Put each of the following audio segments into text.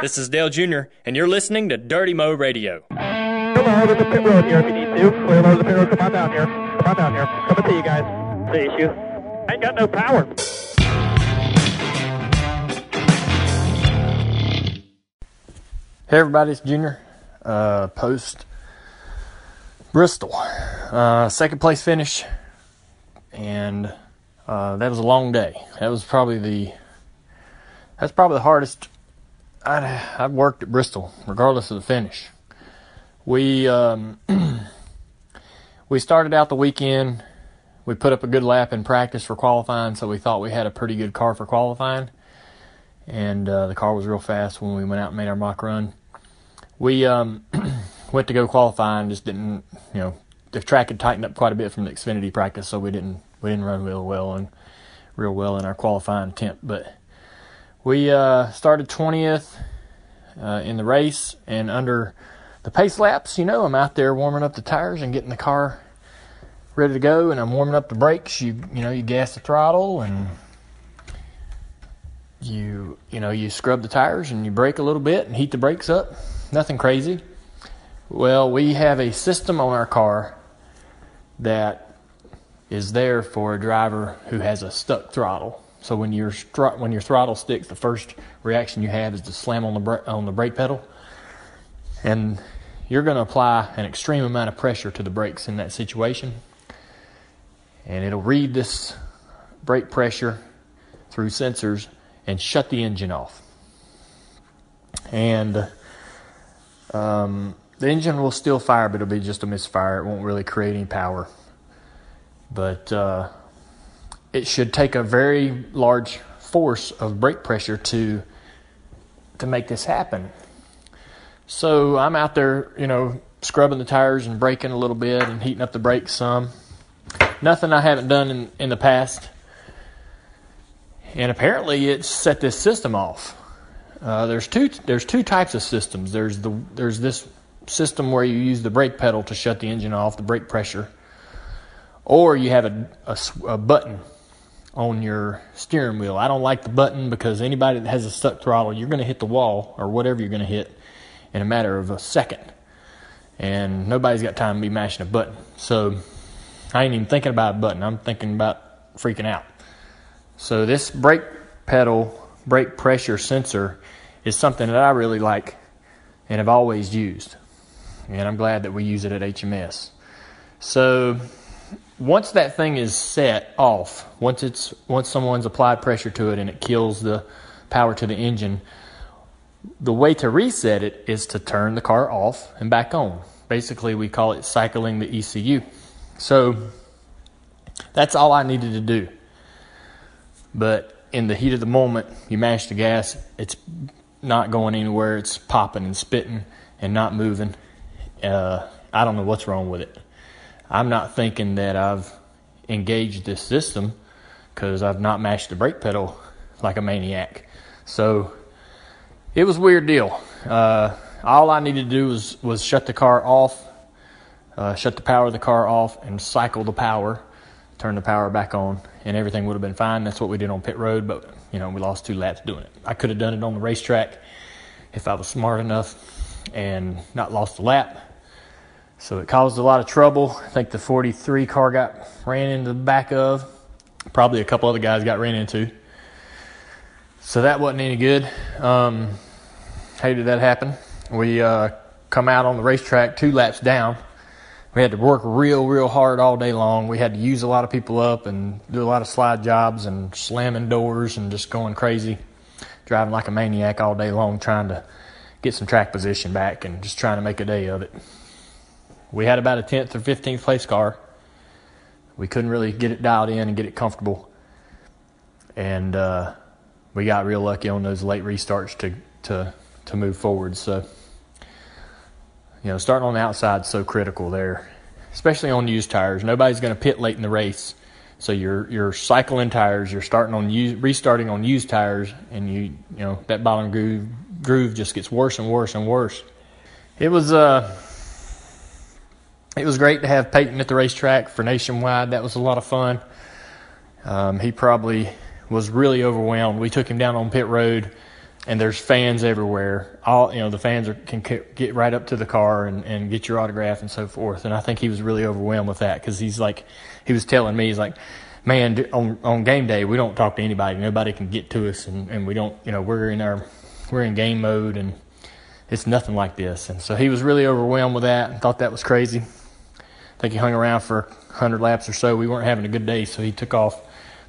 This is Dale Jr., and you're listening to Dirty Mo Radio. Come on over to the pit road here if you need to. Clear over the pit road. Come on down here. Come on down here. Coming to you guys. The issue. Ain't got no power. Hey everybody, it's Junior. Uh, post Bristol, uh, second place finish, and uh, that was a long day. That was probably the that's probably the hardest I'd, I've worked at Bristol, regardless of the finish. We um, we started out the weekend. We put up a good lap in practice for qualifying, so we thought we had a pretty good car for qualifying and uh, the car was real fast when we went out and made our mock run. We um, went to go qualify and just didn't, you know, the track had tightened up quite a bit from the Xfinity practice, so we didn't we didn't run real well and real well in our qualifying attempt. But we uh, started 20th uh, in the race, and under the pace laps, you know, I'm out there warming up the tires and getting the car ready to go, and I'm warming up the brakes. You you know, you gas the throttle and you you know you scrub the tires and you brake a little bit and heat the brakes up. Nothing crazy. Well we have a system on our car that is there for a driver who has a stuck throttle so when your str- when your throttle sticks the first reaction you have is to slam on the bra- on the brake pedal and you're going to apply an extreme amount of pressure to the brakes in that situation and it'll read this brake pressure through sensors and shut the engine off. And um, the engine will still fire, but it'll be just a misfire. It won't really create any power. But uh, it should take a very large force of brake pressure to to make this happen. So I'm out there, you know, scrubbing the tires and braking a little bit and heating up the brakes some. Nothing I haven't done in, in the past and apparently it set this system off. Uh, there's two there's two types of systems. There's the there's this system where you use the brake pedal to shut the engine off, the brake pressure, or you have a, a, a button on your steering wheel. I don't like the button because anybody that has a stuck throttle, you're going to hit the wall or whatever you're going to hit in a matter of a second, and nobody's got time to be mashing a button. So I ain't even thinking about a button. I'm thinking about freaking out. So this brake pedal, brake pressure sensor is something that I really like and have always used. And I'm glad that we use it at HMS. So once that thing is set off, once it's once someone's applied pressure to it and it kills the power to the engine, the way to reset it is to turn the car off and back on. Basically, we call it cycling the ECU. So that's all I needed to do. But in the heat of the moment, you mash the gas, it's not going anywhere. It's popping and spitting and not moving. Uh, I don't know what's wrong with it. I'm not thinking that I've engaged this system because I've not mashed the brake pedal like a maniac. So it was a weird deal. Uh, all I needed to do was, was shut the car off, uh, shut the power of the car off, and cycle the power turn the power back on, and everything would have been fine. That's what we did on pit road, but you know we lost two laps doing it. I could have done it on the racetrack if I was smart enough and not lost a lap. So it caused a lot of trouble. I think the 43 car got ran into the back of. Probably a couple other guys got ran into. So that wasn't any good. Um, how did that happen? We uh, come out on the racetrack two laps down we had to work real, real hard all day long. We had to use a lot of people up and do a lot of slide jobs and slamming doors and just going crazy, driving like a maniac all day long, trying to get some track position back and just trying to make a day of it. We had about a 10th or 15th place car. We couldn't really get it dialed in and get it comfortable. And uh, we got real lucky on those late restarts to, to, to move forward. So, you know, starting on the outside is so critical there, especially on used tires. Nobody's going to pit late in the race, so you're you're cycling tires. You're starting on used, restarting on used tires, and you you know that bottom groove groove just gets worse and worse and worse. It was uh, it was great to have Peyton at the racetrack for nationwide. That was a lot of fun. Um, he probably was really overwhelmed. We took him down on pit road and there's fans everywhere. All you know, the fans are, can get right up to the car and, and get your autograph and so forth. And I think he was really overwhelmed with that because he's like, he was telling me, he's like, man, on on game day we don't talk to anybody. Nobody can get to us, and, and we don't, you know, we're in our we're in game mode, and it's nothing like this. And so he was really overwhelmed with that and thought that was crazy. I think he hung around for hundred laps or so. We weren't having a good day, so he took off.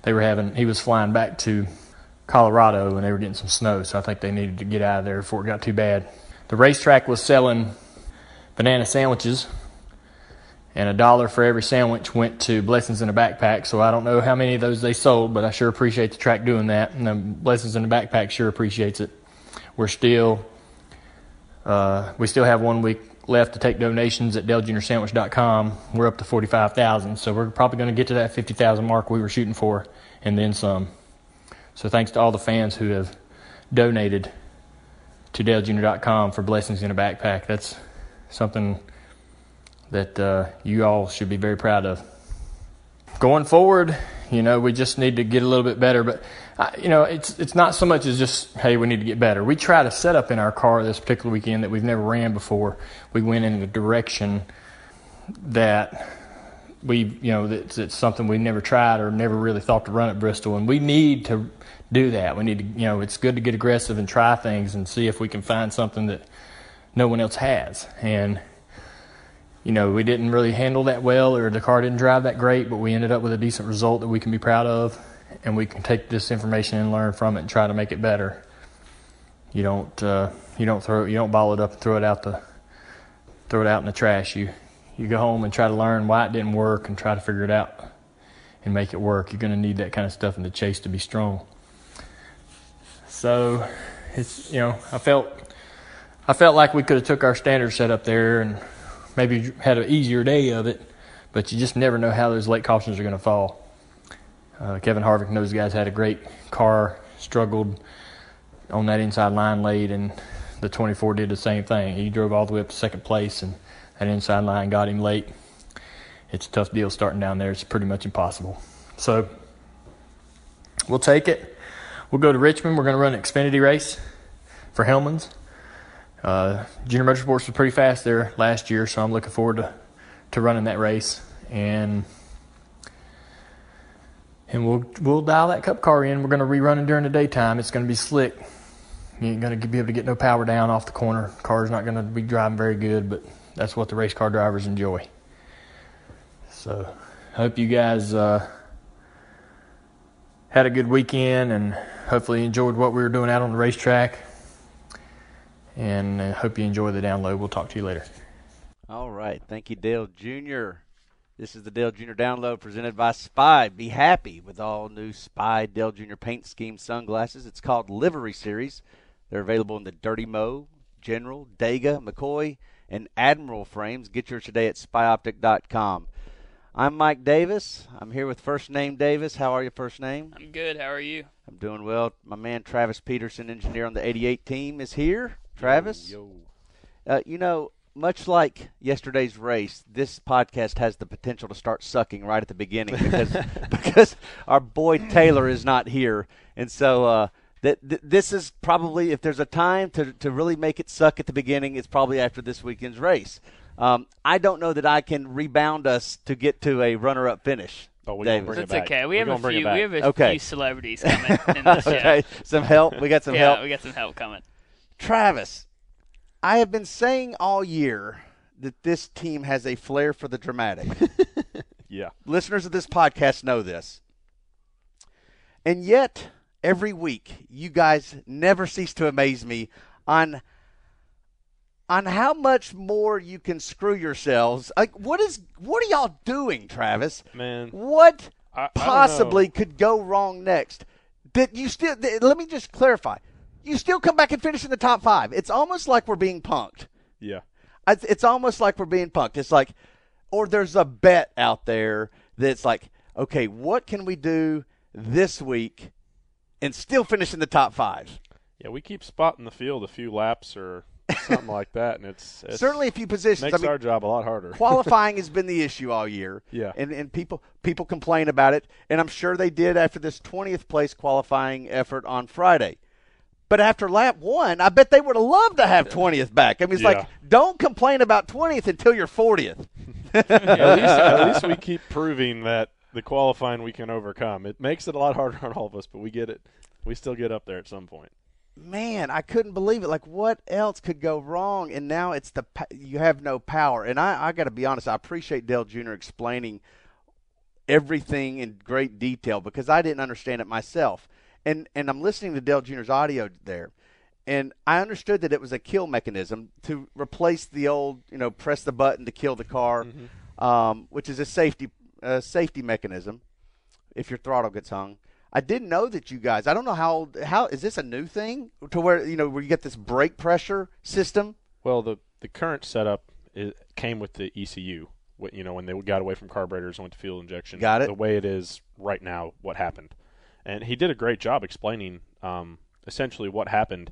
They were having. He was flying back to Colorado, and they were getting some snow, so I think they needed to get out of there before it got too bad. The racetrack was selling banana sandwiches, and a dollar for every sandwich went to Blessings in a Backpack. So I don't know how many of those they sold, but I sure appreciate the track doing that, and the Blessings in a Backpack sure appreciates it. We're still, uh, we still have one week left to take donations at DaleJuniorSandwich.com. We're up to 45,000, so we're probably going to get to that 50,000 mark we were shooting for, and then some. So thanks to all the fans who have donated to DaleJunior.com for blessings in a backpack. That's something that uh, you all should be very proud of. Going forward, you know, we just need to get a little bit better. But you know, it's it's not so much as just hey, we need to get better. We try to set up in our car this particular weekend that we've never ran before. We went in a direction that we you know it's, it's something we never tried or never really thought to run at Bristol, and we need to do that. We need to you know it's good to get aggressive and try things and see if we can find something that no one else has. And you know we didn't really handle that well, or the car didn't drive that great, but we ended up with a decent result that we can be proud of, and we can take this information and learn from it and try to make it better. You don't uh, you don't throw you don't ball it up and throw it out the throw it out in the trash. You you go home and try to learn why it didn't work and try to figure it out and make it work. You're going to need that kind of stuff in the chase to be strong. So it's you know I felt I felt like we could have took our standard set up there and maybe had an easier day of it, but you just never know how those late cautions are going to fall. Uh, Kevin Harvick and those guys had a great car, struggled on that inside line late, and the 24 did the same thing. He drove all the way up to second place, and that inside line got him late. It's a tough deal starting down there. It's pretty much impossible. So we'll take it. We'll go to Richmond. We're going to run an Xfinity race for Hellmann's. Uh, Junior Motorsports was pretty fast there last year, so I'm looking forward to, to running that race. And and we'll we'll dial that cup car in. We're going to rerun it during the daytime. It's going to be slick. You ain't going to be able to get no power down off the corner. Car's not going to be driving very good, but that's what the race car drivers enjoy. So, hope you guys uh, had a good weekend and hopefully enjoyed what we were doing out on the racetrack. And uh, hope you enjoy the download. We'll talk to you later. All right. Thank you, Dale Jr. This is the Dale Jr. download presented by Spy. Be happy with all new Spy Dale Jr. paint scheme sunglasses. It's called Livery Series. They're available in the Dirty Mo, General, Dega, McCoy, and Admiral frames. Get yours today at spyoptic.com. I'm Mike Davis. I'm here with First Name Davis. How are you, First Name? I'm good. How are you? I'm doing well. My man Travis Peterson, engineer on the 88 team, is here. Travis? Yo. Uh, you know, much like yesterday's race, this podcast has the potential to start sucking right at the beginning because because our boy Taylor is not here, and so uh, that th- this is probably if there's a time to to really make it suck at the beginning, it's probably after this weekend's race. Um, I don't know that I can rebound us to get to a runner-up finish. Oh, we Davis. gonna bring it That's back. okay. We We're have a gonna bring it few. We have a Okay. few celebrities coming in the show. okay, some help. We got some yeah, help. we got some help coming. Travis, I have been saying all year that this team has a flair for the dramatic. Yeah. Listeners of this podcast know this. And yet, every week, you guys never cease to amaze me on on how much more you can screw yourselves. Like what is what are y'all doing, Travis? Man. What I- I possibly know. could go wrong next? Did you still let me just clarify. You still come back and finish in the top 5. It's almost like we're being punked. Yeah. It's, it's almost like we're being punked. It's like, or there's a bet out there that's like, okay, what can we do this week and still finish in the top five? Yeah, we keep spotting the field a few laps or something like that, and it's, it's Certainly a few positions. makes I mean, our job a lot harder. qualifying has been the issue all year. Yeah. And and people people complain about it, and I'm sure they did after this 20th place qualifying effort on Friday. But after lap one, I bet they would have loved to have 20th back. I mean, it's Yeah. like, don't complain about 20th until you're 40th. at, least, at least we keep proving that the qualifying we can overcome. It makes it a lot harder on all of us, but we get it. We still get up there at some point. Man, I couldn't believe it. Like, what else could go wrong? And now it's the you have no power. And I, I got to be honest, I appreciate Dale Jr. explaining everything in great detail because I didn't understand it myself. And and I'm listening to Dale Jr.'s audio there, and I understood that it was a kill mechanism to replace the old, you know, press the button to kill the car, um, which is a safety uh, safety mechanism if your throttle gets hung. I didn't know that you guys. I don't know how how is this a new thing to where you know where you get this brake pressure system. Well, the the current setup is, came with the ECU. What you know when they got away from carburetors and went to fuel injection. Got it. The way it is right now, what happened, and he did a great job explaining um, essentially what happened.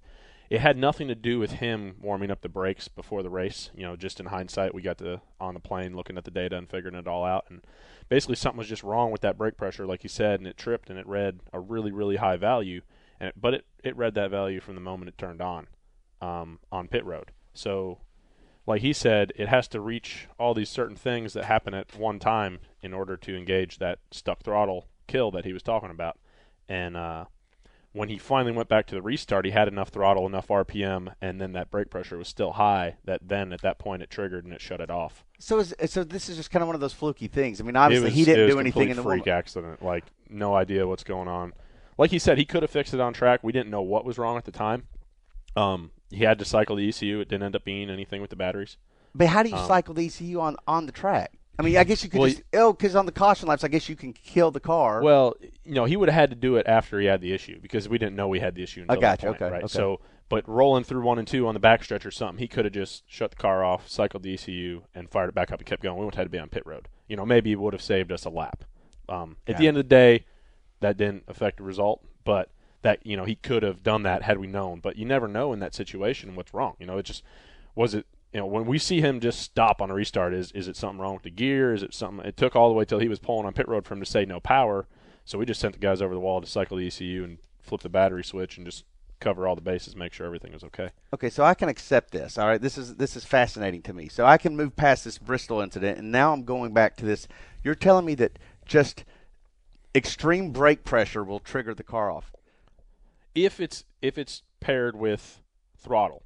It had nothing to do with him warming up the brakes before the race. You know, just in hindsight, we got to on the plane looking at the data and figuring it all out. And basically, something was just wrong with that brake pressure, like you said, and it tripped and it read a really, really high value. And it, but it it read that value from the moment it turned on um, on pit road. So, like he said, it has to reach all these certain things that happen at one time in order to engage that stuck throttle kill that he was talking about. And uh, when he finally went back to the restart, he had enough throttle, enough RPM, and then that brake pressure was still high. That then at that point it triggered and it shut it off. So is, so this is just kind of one of those fluky things. I mean, obviously was, he didn't do anything in the freak moment. accident. Like no idea what's going on. Like he said, he could have fixed it on track. We didn't know what was wrong at the time. Um, he had to cycle the ECU. It didn't end up being anything with the batteries. But how do you Um, cycle the ECU on on the track? I mean, I guess you could Well, just oh, because on the caution laps, I guess you can kill the car. Well, you know, he would have had to do it after he had the issue because we didn't know we had the issue until I got that you. point, Okay, right? okay. So, but rolling through one and two on the backstretch or something, he could have just shut the car off, cycled the ECU, and fired it back up and kept going. We wouldn't have had to be on pit road. You know, maybe it would have saved us a lap. Um, at the end of the day, that didn't affect the result, but that you know he could have done that had we known. But you never know in that situation what's wrong. You know, it just was it. You know, when we see him just stop on a restart, is is it something wrong with the gear? Is it something? It took all the way till he was pulling on pit road for him to say no power. So we just sent the guys over the wall to cycle the ECU and flip the battery switch and just cover all the bases, make sure everything was okay. Okay, so I can accept this. All right, this is this is fascinating to me. So I can move past this Bristol incident, and now I'm going back to this. You're telling me that just extreme brake pressure will trigger the car off. If it's if it's paired with throttle,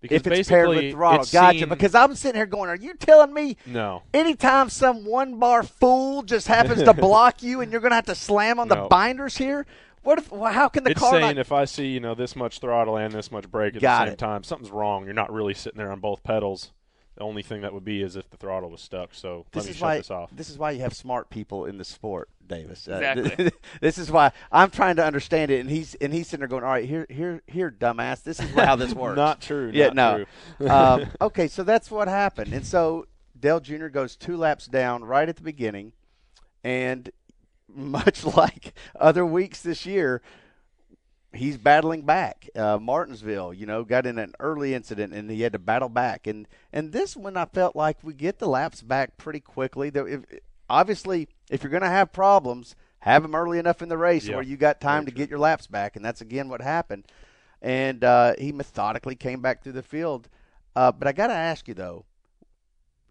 because If it's paired with throttle, it's gotcha. seen- Because I'm sitting here going, "Are you telling me no, anytime some one bar fool just happens to block you, and you're going to have to slam on the binders here? What if? Well, how can the it's car saying not? if I see you know this much throttle and this much brake at Got the same it. time, something's wrong. You're not really sitting there on both pedals. The only thing that would be is if the throttle was stuck. So this let me is shut why this off. this is why you have smart people in the sport, Davis. Uh, Exactly. this is why I'm trying to understand it, and he's and he's sitting there going, "All right, here, here, here, dumbass. This is how this works." Not true. Yeah, not no. true. um, okay, so that's what happened, and so Dale Jr. goes two laps down right at the beginning, and much like other weeks this year, he's battling back. Uh, Martinsville, you know, got in an early incident and he had to battle back. And and this one, I felt like we get the laps back pretty quickly. Though, if, obviously, if you're going to have problems, have them early enough in the race Yeah, where you got time to get your laps back. And that's again what happened. And uh, he methodically came back through the field. Uh, but I got to ask you though,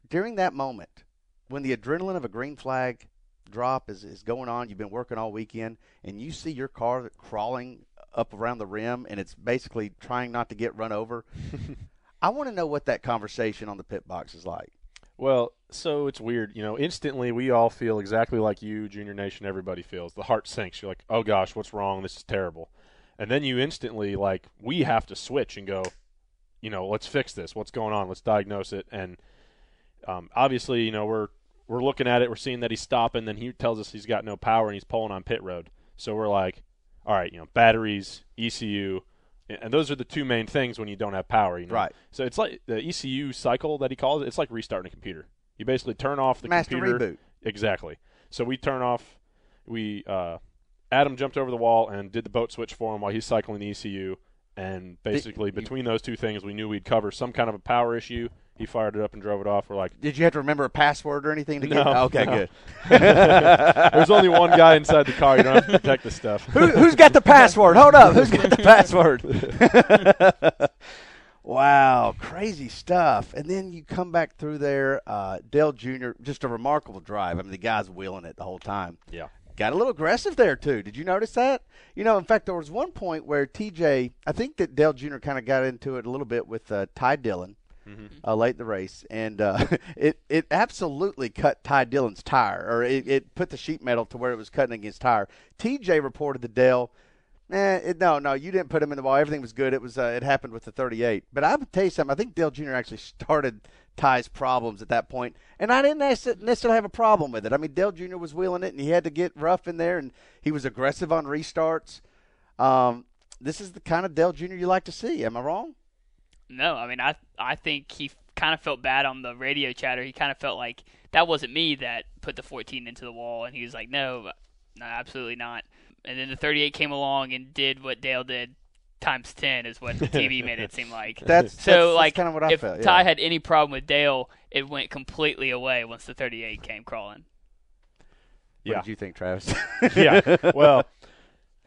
during that moment, when the adrenaline of a green flag drop is, is going on, you've been working all weekend, and you see your car crawling up around the rim and it's basically trying not to get run over. I want to know what that conversation on the pit box is like. Well, so it's weird, you know. Instantly, we all feel exactly like you, Junior Nation. Everybody feels the heart sinks. You're like, "Oh gosh, what's wrong? This is terrible." And then you instantly like, we have to switch and go, you know, let's fix this. What's going on? Let's diagnose it. And um, obviously, you know, we're we're looking at it. We're seeing that he's stopping. Then he tells us he's got no power and he's pulling on pit road. So we're like, all right, you know, batteries, ECU, and those are the two main things when you don't have power. You know, Right. So it's like the ECU cycle that he calls it. It's like restarting a computer. You basically turn off the Master computer. reboot. Exactly. So we turn off. We uh, Adam jumped over the wall and did the boat switch for him while he's cycling the ECU. And basically, you- between those two things, we knew we'd cover some kind of a power issue He fired it up and drove it off. We're like, Did you have to remember a password or anything to No, get? Okay, no. good. there's only one guy inside the car. You don't have to protect the stuff. Who, who's got the password? Hold up. Who's got the password? wow, crazy stuff. And then you come back through there. Uh, Dale Jr., just a remarkable drive. I mean, the guy's wheeling it the whole time. Yeah. Got a little aggressive there, too. Did you notice that? You know, in fact, there was one point where TJ, I think that Dale Jr. kind of got into it a little bit with uh, Ty Dillon. Uh, late in the race, and uh, it it absolutely cut Ty Dillon's tire, or it, it put the sheet metal to where it was cutting against tire. TJ reported to Dale. Eh, it, no, no, you didn't put him in the wall. Everything was good. It was uh, it happened with the 38. But I would tell you something. I think Dale Jr. actually started Ty's problems at that point, and I didn't necessarily have a problem with it. I mean, Dale Jr. was wheeling it, and he had to get rough in there, and he was aggressive on restarts. Um, this is the kind of Dale Jr. you like to see. Am I wrong? No, I mean I I think he kind of felt bad on the radio chatter. He kind of felt like that wasn't me that put the 14 into the wall, and he was like, no, no, absolutely not. And then the 38 came along and did what Dale did times 10 is what the TV made it seem like. That's so that's, like kind of what I if felt. yeah. Ty had any problem with Dale, it went completely away once the 38 came crawling. What Yeah. did you think, Travis? yeah. Well,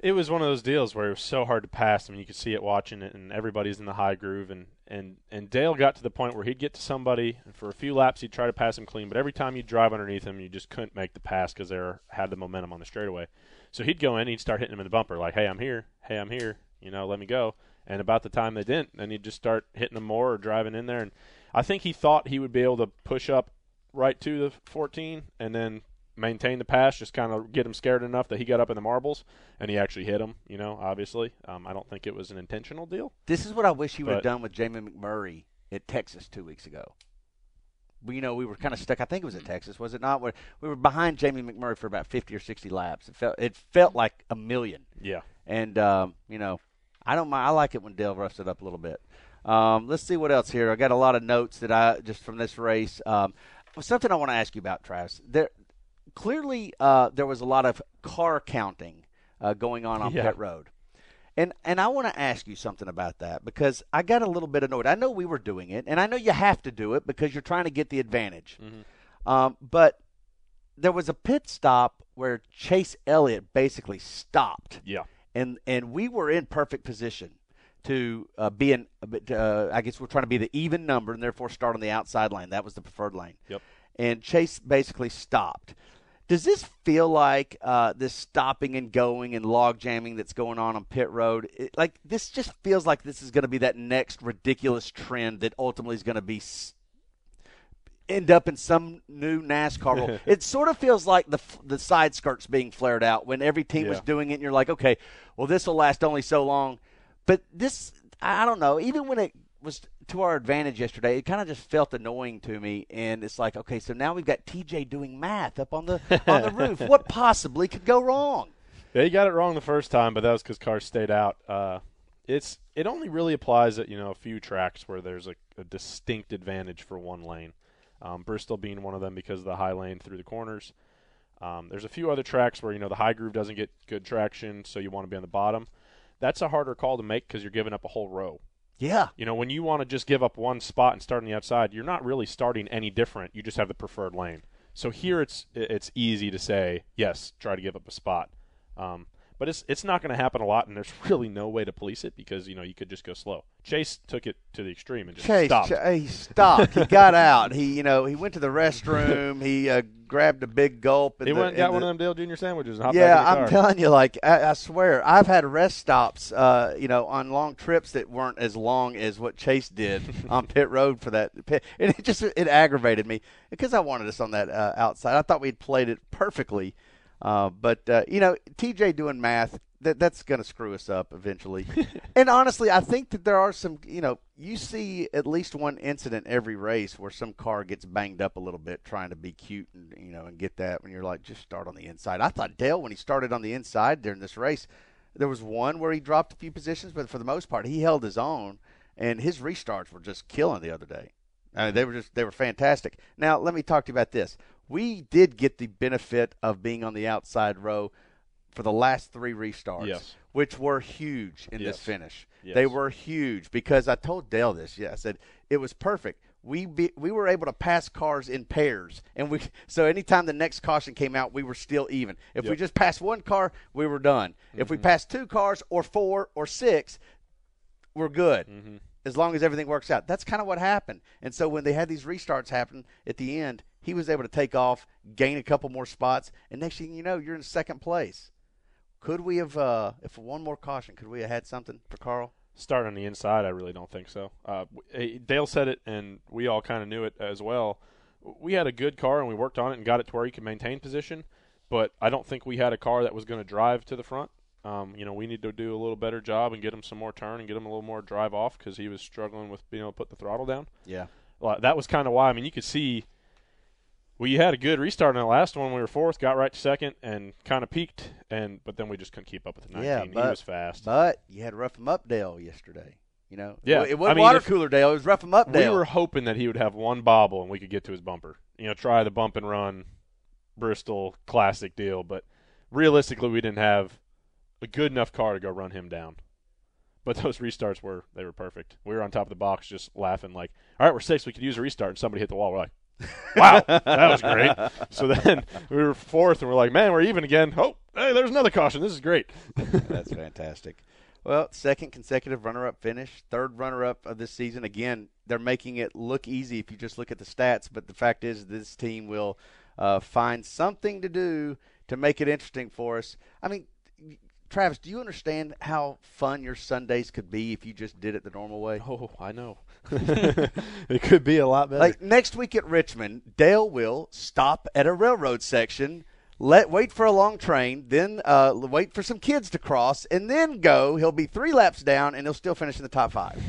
it was one of those deals where it was so hard to pass. I mean, you could see it watching it, and everybody's in the high groove. And, and, and Dale got to the point where he'd get to somebody, and for a few laps, he'd try to pass him clean. But every time you drive underneath him, you just couldn't make the pass because they had the momentum on the straightaway. So he'd go in, he'd start hitting him in the bumper, like, hey, I'm here. Hey, I'm here. You know, let me go. And about the time they didn't, then he'd just start hitting them more or driving in there. And I think he thought he would be able to push up right to the 14 and then maintain the pass, just kind of get him scared enough that he got up in the marbles and he actually hit him. You know, obviously, um, I don't think it was an intentional deal. This is what I wish he would have done with Jamie McMurray at Texas two weeks ago. We, you know, we were kind of stuck. I think it was at Texas, was it not? Where we were behind Jamie McMurray for about fifty or sixty laps. It felt it felt like a million. Yeah, And um, you know, I don't mind. I like it when Dale roughs it up a little bit. Um, let's see what else here. I got a lot of notes that I just from this race. Um, something I want to ask you about, Travis. There clearly uh, there was a lot of car counting uh, going on on Yeah. pit road. And and I want to ask you something about that because I got a little bit annoyed. I know we were doing it, and I know you have to do it because you're trying to get the advantage. Um, but there was a pit stop where Chase Elliott basically stopped yeah, and and we were in perfect position to uh, be in. Uh, I guess we're trying to be the even number and therefore start on the outside lane. That was the preferred lane. Yep. And Chase basically stopped. Does this feel like uh, this stopping and going and log jamming that's going on on pit road? It, like this just feels like this is going to be that next ridiculous trend that ultimately is going to be s- end up in some new NASCAR rule. it sort of feels like the f- the side skirts being flared out when every team was doing it, and you're like, okay, well this will last only so long. But this, I don't know. Even when it was to our advantage yesterday, it kind of just felt annoying to me. And it's like, okay, so now we've got TJ doing math up on the on the roof. What possibly could go wrong? yeah. You got it wrong the first time, but that was because cars stayed out. Uh, it's it only really applies at you know a few tracks where there's a, a distinct advantage for one lane. Um, Bristol being one of them because of the high lane through the corners. Um, there's a few other tracks where you know the high groove doesn't get good traction, so you want to be on the bottom. That's a harder call to make because you're giving up a whole row. Yeah, You know, when you want to just give up one spot and start on the outside, you're not really starting any different. You just have the preferred lane. So here it's it's easy to say yes, try to give up a spot, um, but it's it's not going to happen a lot, and there's really no way to police it because you know you could just go slow. Chase took it to the extreme and just Chase, stopped. Ch- he stopped. he got out. He, you know, he went to the restroom. he uh, grabbed a big gulp. in he the- went and in got one of them Dale Jr. sandwiches and hopped Yeah, back in the I'm telling you, like I, I swear, I've had rest stops, uh, you know, on long trips that weren't as long as what Chase did on pit road for that pit, and it just it aggravated me because I wanted us on that uh, outside. I thought we'd played it perfectly, uh, but uh, you know, TJ doing math. That, that's going to screw us up eventually. and honestly, I think that there are some, you know, you see at least one incident every race where some car gets banged up a little bit trying to be cute and, you know, and get that when you're like, just start on the inside. I thought Dale, when he started on the inside during this race, there was one where he dropped a few positions, but for the most part, he held his own, and his restarts were just killing the other day. I mean, they were just they were fantastic. Now, let me talk to you about this. We did get the benefit of being on the outside row for the last three restarts, Yes. which were huge in Yes. this finish. Yes. They were huge because I told Dale this. Yeah, I said it was perfect. we be, we were able to pass cars in pairs, and we so anytime the next caution came out, we were still even. If we just passed one car, we were done. If we mm-hmm. passed two cars or four or six, we're good. Mm-hmm. As long as everything works out. That's kind of what happened. And so when they had these restarts happen at the end, he was able to take off, gain a couple more spots, and next thing you know, you're in second place. Could we have, uh, if one more caution, could we have had something for Carl? Start on the inside, I really don't think so. Uh, eh, Dale said it, and we all kind of knew it as well. We had a good car, and we worked on it and got it to where he could maintain position. But I don't think we had a car that was going to drive to the front. Um, you know, we need to do a little better job and get him some more turn and get him a little more drive off because he was struggling with being able to put the throttle down. Yeah. Well, that was kind of why. I mean, you could see we had a good restart in the last one. We were fourth, got right to second, and kind of peaked. And but then we just couldn't keep up with the 19. Yeah, he was fast. But you had rough him up Dale yesterday. You know, Yeah, it wasn't I mean, water cooler Dale. It was rough him up Dale. we were hoping that he would have one bobble and we could get to his bumper. You know, try the bump and run Bristol classic deal, but realistically we didn't have a good enough car to go run him down. But those restarts were they were perfect. We were on top of the box just laughing like, "All right, we're six, we could use a restart." And somebody hit the wall. We're like, "Wow, that was great." So then we were fourth and we're like, "Man, we're even again." Oh, hey, there's another caution. This is great. That's fantastic. Well, second consecutive runner-up finish, third runner-up of this season. Again, they're making it look easy if you just look at the stats. But the fact is, this team will uh, find something to do to make it interesting for us. I mean, Travis, do you understand how fun your Sundays could be if you just did it the normal way? Oh, I know. it could be a lot better. Like next week at Richmond, Dale will stop at a railroad section, let wait for a long train, then uh, wait for some kids to cross, and then go. He'll be three laps down, and he'll still finish in the top five.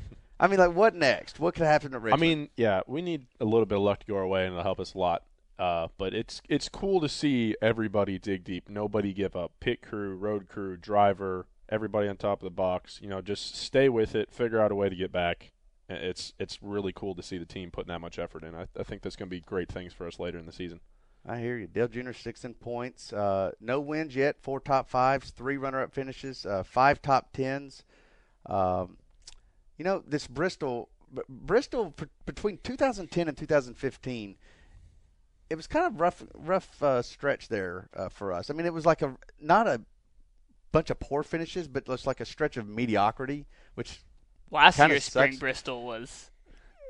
I mean, like, what next? What could happen at Richmond? I mean, yeah, we need a little bit of luck to go our way, and it'll help us a lot. Uh, but it's it's cool to see everybody dig deep. Nobody give up. Pit crew, road crew, driver, everybody on top of the box. You know, just stay with it. Figure out a way to get back. It's it's really cool to see the team putting that much effort in. I, I think that's going to be great things for us later in the season. I hear you. Dale Jr. six in points. Uh, no wins yet. Four top fives, three runner-up finishes, uh, five top tens. Um, you know this Bristol. Bristol between 2010 and 2015, it was kind of rough, rough uh, stretch there uh, for us. I mean, it was like a not a bunch of poor finishes, but just like a stretch of mediocrity, which Last Kinda year's spring. Bristol was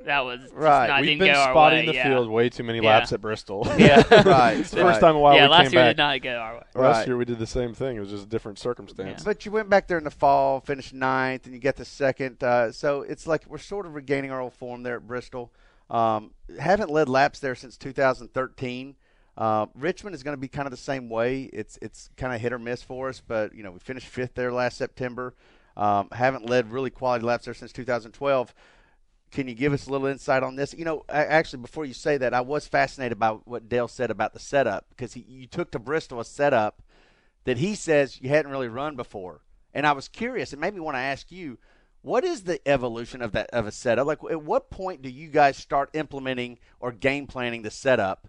that was just Right. Not, We've didn't been go spotting way, the yeah. field way too many Yeah. laps at Bristol. Yeah. right, it's the first time in a while yeah, we last came year back. did not go our way. Last Right. year we did the same thing. It was just a different circumstance. But you went back there in the fall, finished ninth, and you get the second. Uh, so it's like we're sort of regaining our old form there at Bristol. Um, haven't led laps there since 2013. Uh, Richmond is going to be kind of the same way. It's it's kind of hit or miss for us, but you know we finished fifth there last September. Um, haven't led really quality laps there since 2012. Can you give us a little insight on this? You know, a- actually, before you say that, I was fascinated by what Dale said about the setup because he, you took to Bristol a setup that he says you hadn't really run before. And I was curious. It made me want to ask you, what is the evolution of that of a setup? Like, at what point do you guys start implementing or game planning the setup?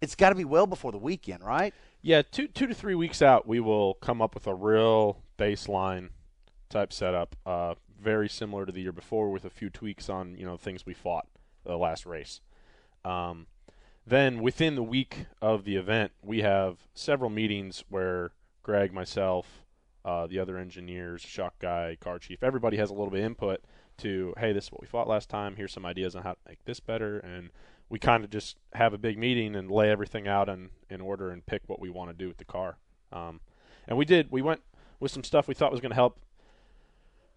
It's got to be well before the weekend, right? Yeah, two two to three weeks out, we will come up with a real baseline type setup, uh, very similar to the year before, with a few tweaks on you know things we fought the last race. Um, then within the week of the event, we have several meetings where Greg, myself, uh, the other engineers, shock guy, car chief, everybody has a little bit of input to, hey, this is what we fought last time. Here's some ideas on how to make this better, and we kind of just have a big meeting and lay everything out in, in order and pick what we want to do with the car. Um, and we did. We went with some stuff we thought was going to help.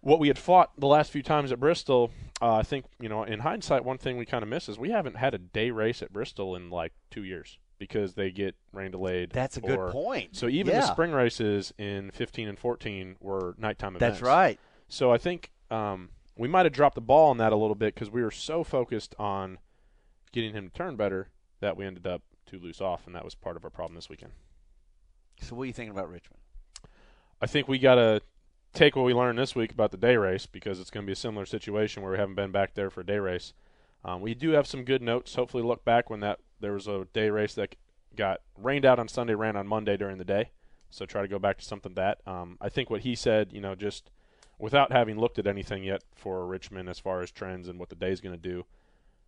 What we had fought the last few times at Bristol, uh, I think you know, in hindsight, one thing we kind of miss is we haven't had a day race at Bristol in like two years because they get rain delayed. That's a good point. So even Yeah. the spring races in 15 and 14 were nighttime events. That's right. So I think um, we might have dropped the ball on that a little bit because we were so focused on getting him to turn better that we ended up too loose off, and that was part of our problem this weekend. So, what are you thinking about Richmond? I think we got to take what we learned this week about the day race because it's going to be a similar situation where we haven't been back there for a day race. Um, we do have some good notes. Hopefully, look back when that there was a day race that got rained out on Sunday, ran on Monday during the day. So try to go back to something that. Um, I think what he said, you know, just without having looked at anything yet for Richmond as far as trends and what the day is going to do,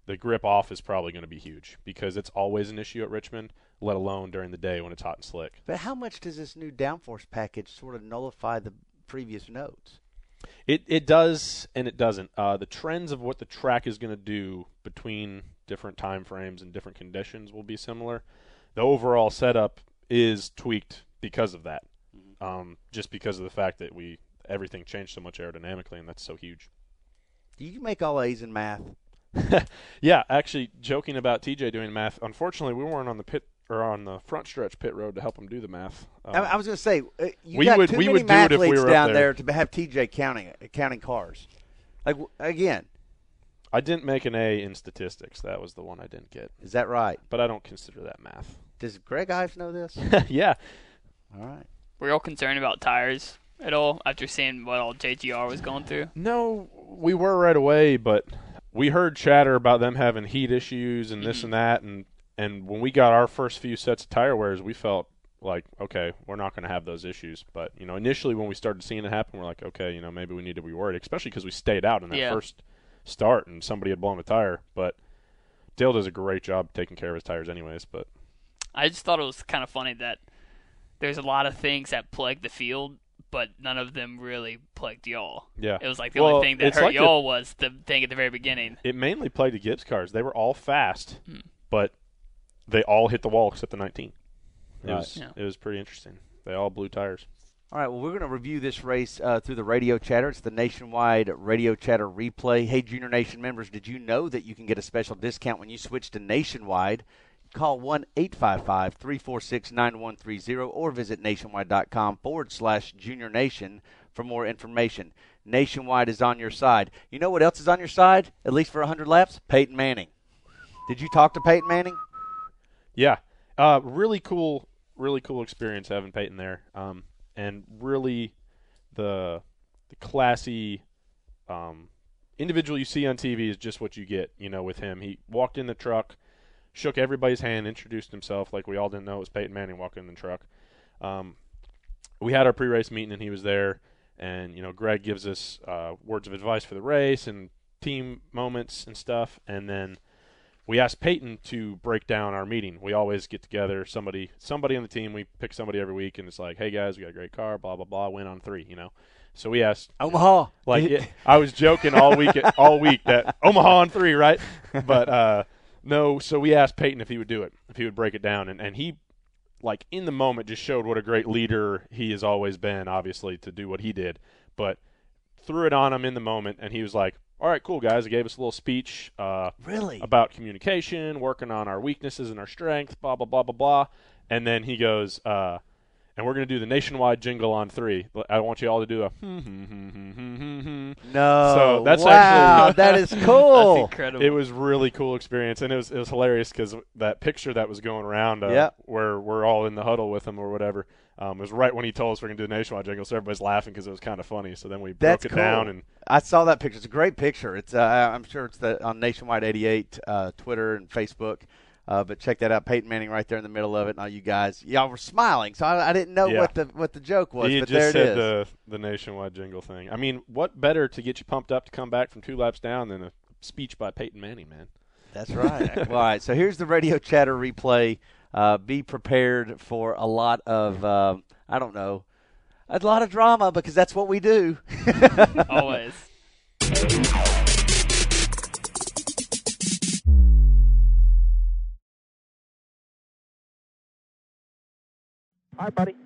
the grip off is probably going to be huge because it's always an issue at Richmond, let alone during the day when it's hot and slick. But how much does this new downforce package sort of nullify the previous notes? It it does and it doesn't. Uh, the trends of what the track is going to do between different time frames and different conditions will be similar. The overall setup is tweaked because of that, um, just because of the fact that we everything changed so much aerodynamically, and that's so huge. Do you make all A's in math? Yeah, actually, joking about TJ doing math. Unfortunately, we weren't on the pit or on the front stretch pit road to help him do the math. Um, I, I was going to say uh, you we got would- too we many would do it if we mathletes were up down there. to have TJ counting counting cars. Like again, I didn't make an A in statistics. That was the one I didn't get, is that right? but I don't consider that math. Does Greg Ives know this? yeah, all right. Were y'all concerned about tires at all after seeing what all JGR was going through? No, we were right away, but we heard chatter about them having heat issues and this mm-hmm. and that, and and when we got our first few sets of tire wears, we felt like okay, we're not going to have those issues. But you know, initially when we started seeing it happen, we're like, okay, you know, maybe we need to be worried, especially because we stayed out in that Yeah. first start and somebody had blown a tire. But Dale does a great job taking care of his tires, anyways. But I just thought it was kind of funny that there's a lot of things that plague the field, but none of them really plagued y'all. yeah, It was like the Well, only thing that it's hurt like y'all was the thing at the very beginning. it mainly played the Gibbs cars. They were all fast, Hmm. but they all hit the wall except the 19. It Right. was Yeah. it was pretty interesting. They all blew tires. All right, well, we're going to review this race uh, through the radio chatter. It's the nationwide radio chatter replay. Hey, Junior Nation members, did you know that you can get a special discount when you switch to nationwide? Call 1 855 346 9130 or visit nationwide.com forward slash junior nation for more information. Nationwide is on your side. You know what else is on your side, at least for 100 laps? Peyton Manning. Did you talk to Peyton Manning? Yeah, uh, really cool, really cool experience having Peyton there, um, and really the the classy um, individual you see on TV is just what you get. You know, with him, he walked in the truck, shook everybody's hand, introduced himself like we all didn't know it was Peyton Manning walking in the truck. Um, we had our pre-race meeting and he was there, and you know, Greg gives us uh, words of advice for the race and team moments and stuff, and then we asked Peyton to break down our meeting. We always get together, somebody somebody on the team, we pick somebody every week and it's like, Hey guys, we got a great car, blah blah blah, win on three, you know. So we asked Omaha. like yeah, I was joking all week all week that Omaha on three, right? But uh no, so we asked Peyton if he would do it, if he would break it down and, and he like in the moment just showed what a great leader he has always been, obviously, to do what he did. But threw it on him in the moment and he was like, All right, cool guys, he gave us a little speech. Uh Really? about communication, working on our weaknesses and our strengths, blah blah blah blah blah. And then he goes, uh, and we're gonna do the nationwide jingle on three. I want you all to do a hmm hmm hmm hmm hmm hmm hmm. No. So that's wow, actually- that is cool. That's incredible. It was really cool experience, and it was it was hilarious because that picture that was going around, uh, Yep. where we're all in the huddle with him or whatever, um, was right when he told us we're gonna do the nationwide jingle. So everybody's laughing because it was kind of funny. So then we That's broke it cool. down and I saw that picture. It's a great picture. It's uh, I'm sure it's the on Nationwide 88 uh, Twitter and Facebook. Uh, but check that out, Peyton Manning right there in the middle of it, and all you guys, y'all were smiling, so I, I didn't know Yeah. what the what the joke was, he but just there it said is. the the nationwide jingle thing. I mean, what better to get you pumped up to come back from two laps down than a speech by Peyton Manning, man? That's right. well, all right, so here's the radio chatter replay. Uh, be prepared for a lot of um, I don't know, a lot of drama because that's what we do. Always. All right, buddy.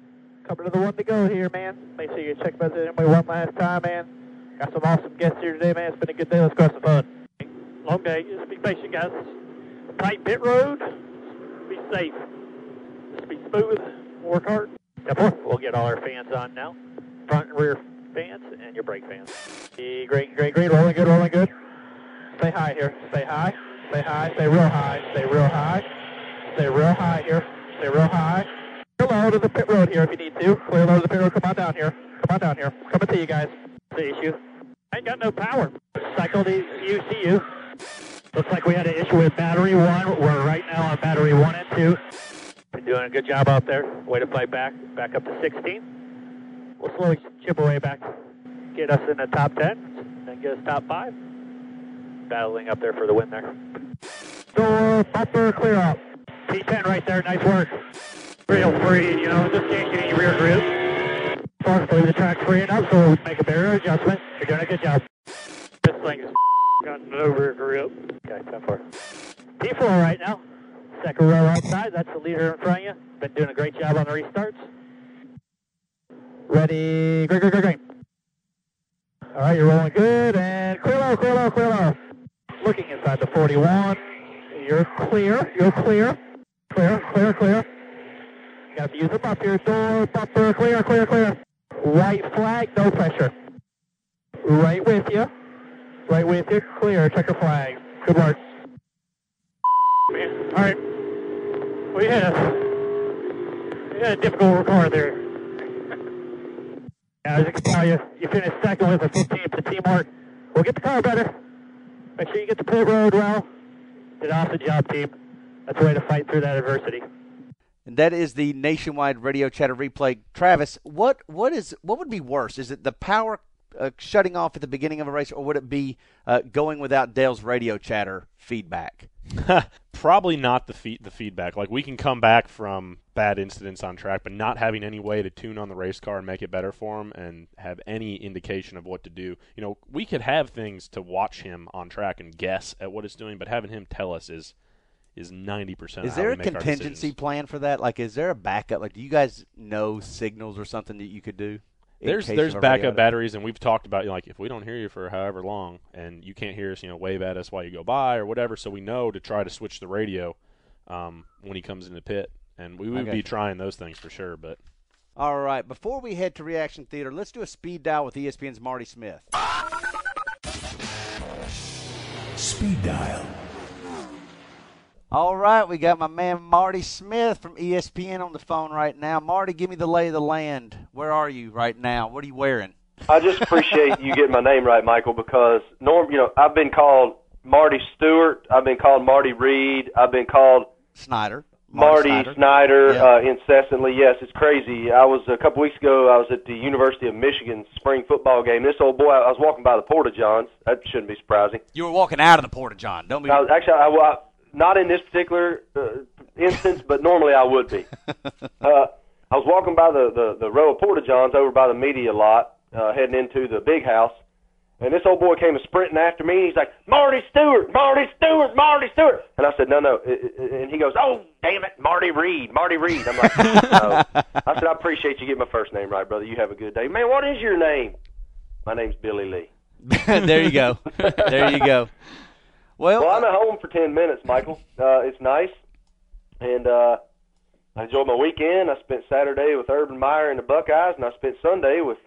Coming to the one to go here, man. Make sure you check about anybody one last time, man. Got some awesome guests here today, man. It's been a good day. Let's go have some fun. Long day. Just be patient, guys. Tight pit road. Safe. Be smooth. Work hard. Yeah, boy. We'll get all our fans on now. Front and rear fans and your brake fans. Great, great, great. Rolling good, rolling good. Say hi here. Say hi. Say hi. Say real high. Say real high. Say real high here. Say real high. Clear low to the pit road here if you need to. Clear low to the pit road. Come on down here. Come on down here. Coming to you guys. The issue. I ain't got no power. Cycle to ECU. Looks like we had an issue with battery one. We're right now on battery one and two. Been doing a good job out there. Way to fight back. Back up to 16. We'll slowly chip away back. Get us in the top 10. Then get us top five. battling up there for the win there. Door, uh, bumper, clear up. P10 right there, nice work. Real free, you know, just can't get any rear grip. Fortunately, the track's free enough, so we'll make a barrier adjustment. You're doing a good job. This thing is got no rear grip. Okay, 10 4. P4 right now. Second row outside, that's the leader in front of you. Been doing a great job on the restarts. Ready, green, green, green, green. All right, you're rolling good, and clear low, clear low, clear low. Looking inside the 41. You're clear, you're clear. Clear, clear, clear. Got to use them up here. Door, bumper, clear, clear, clear. White flag, no pressure. Right with you. Right you. Clear, check your flag. Good work. Man, all right. We had a, we had a difficult record there. As I can tell you, you finished second with a 15th to teamwork. We'll get the car better. Make sure you get the pit road well. Did an awesome job, team. That's the way to fight through that adversity. And that is the nationwide radio chatter replay. Travis, what what is what would be worse? Is it the power uh, shutting off at the beginning of a race, or would it be uh, going without Dale's radio chatter feedback? Probably not the feed, the feedback. Like we can come back from bad incidents on track, but not having any way to tune on the race car and make it better for him, and have any indication of what to do. You know, we could have things to watch him on track and guess at what it's doing, but having him tell us is is ninety percent. Is there a contingency plan for that? Like, is there a backup? Like, do you guys know signals or something that you could do? In There's there's backup radio- batteries, and we've talked about you know, like if we don't hear you for however long, and you can't hear us, you know, wave at us while you go by or whatever, so we know to try to switch the radio um, when he comes in the pit, and we would be you. trying those things for sure. But All right, before we head to Reaction Theater, let's do a speed dial with ESPN's Marty Smith. Speed dial. All right, we got my man Marty Smith from ESPN on the phone right now. Marty, give me the lay of the land. Where are you right now? What are you wearing? I just appreciate you getting my name right, Michael, because Norm, you know, I've been called Marty Stewart, I've been called Marty Reed, I've been called Snyder. Marty, Snyder. Snyder, Yeah. uh, incessantly. Yes, it's crazy. I was a couple weeks ago. I was at the University of Michigan spring football game. This old boy, I was walking by the Porta Johns. That shouldn't be surprising. You were walking out of the Porta John. Don't be. I was actually, I, I, not in this particular uh, instance, but normally I would be. Uh, I was walking by the, the, the row of Porta Johns over by the media lot, uh, heading into the big house, and this old boy came sprinting after me. And he's like, "Marty Stewart, Marty Stewart, Marty Stewart," and I said, "No, no," I- I- and he goes, "Oh, damn it, Marty Reed, Marty Reed." I'm like, no. I said, "I appreciate you getting my first name right, brother. You have a good day, man. What is your name?" My name's Billy Lee. there you go. there you go. Well, Well, I'm at home for ten minutes, Michael. Uh, it's nice, and uh, I enjoyed my weekend. I spent Saturday with Urban Meyer and the Buckeyes, and I spent Sunday with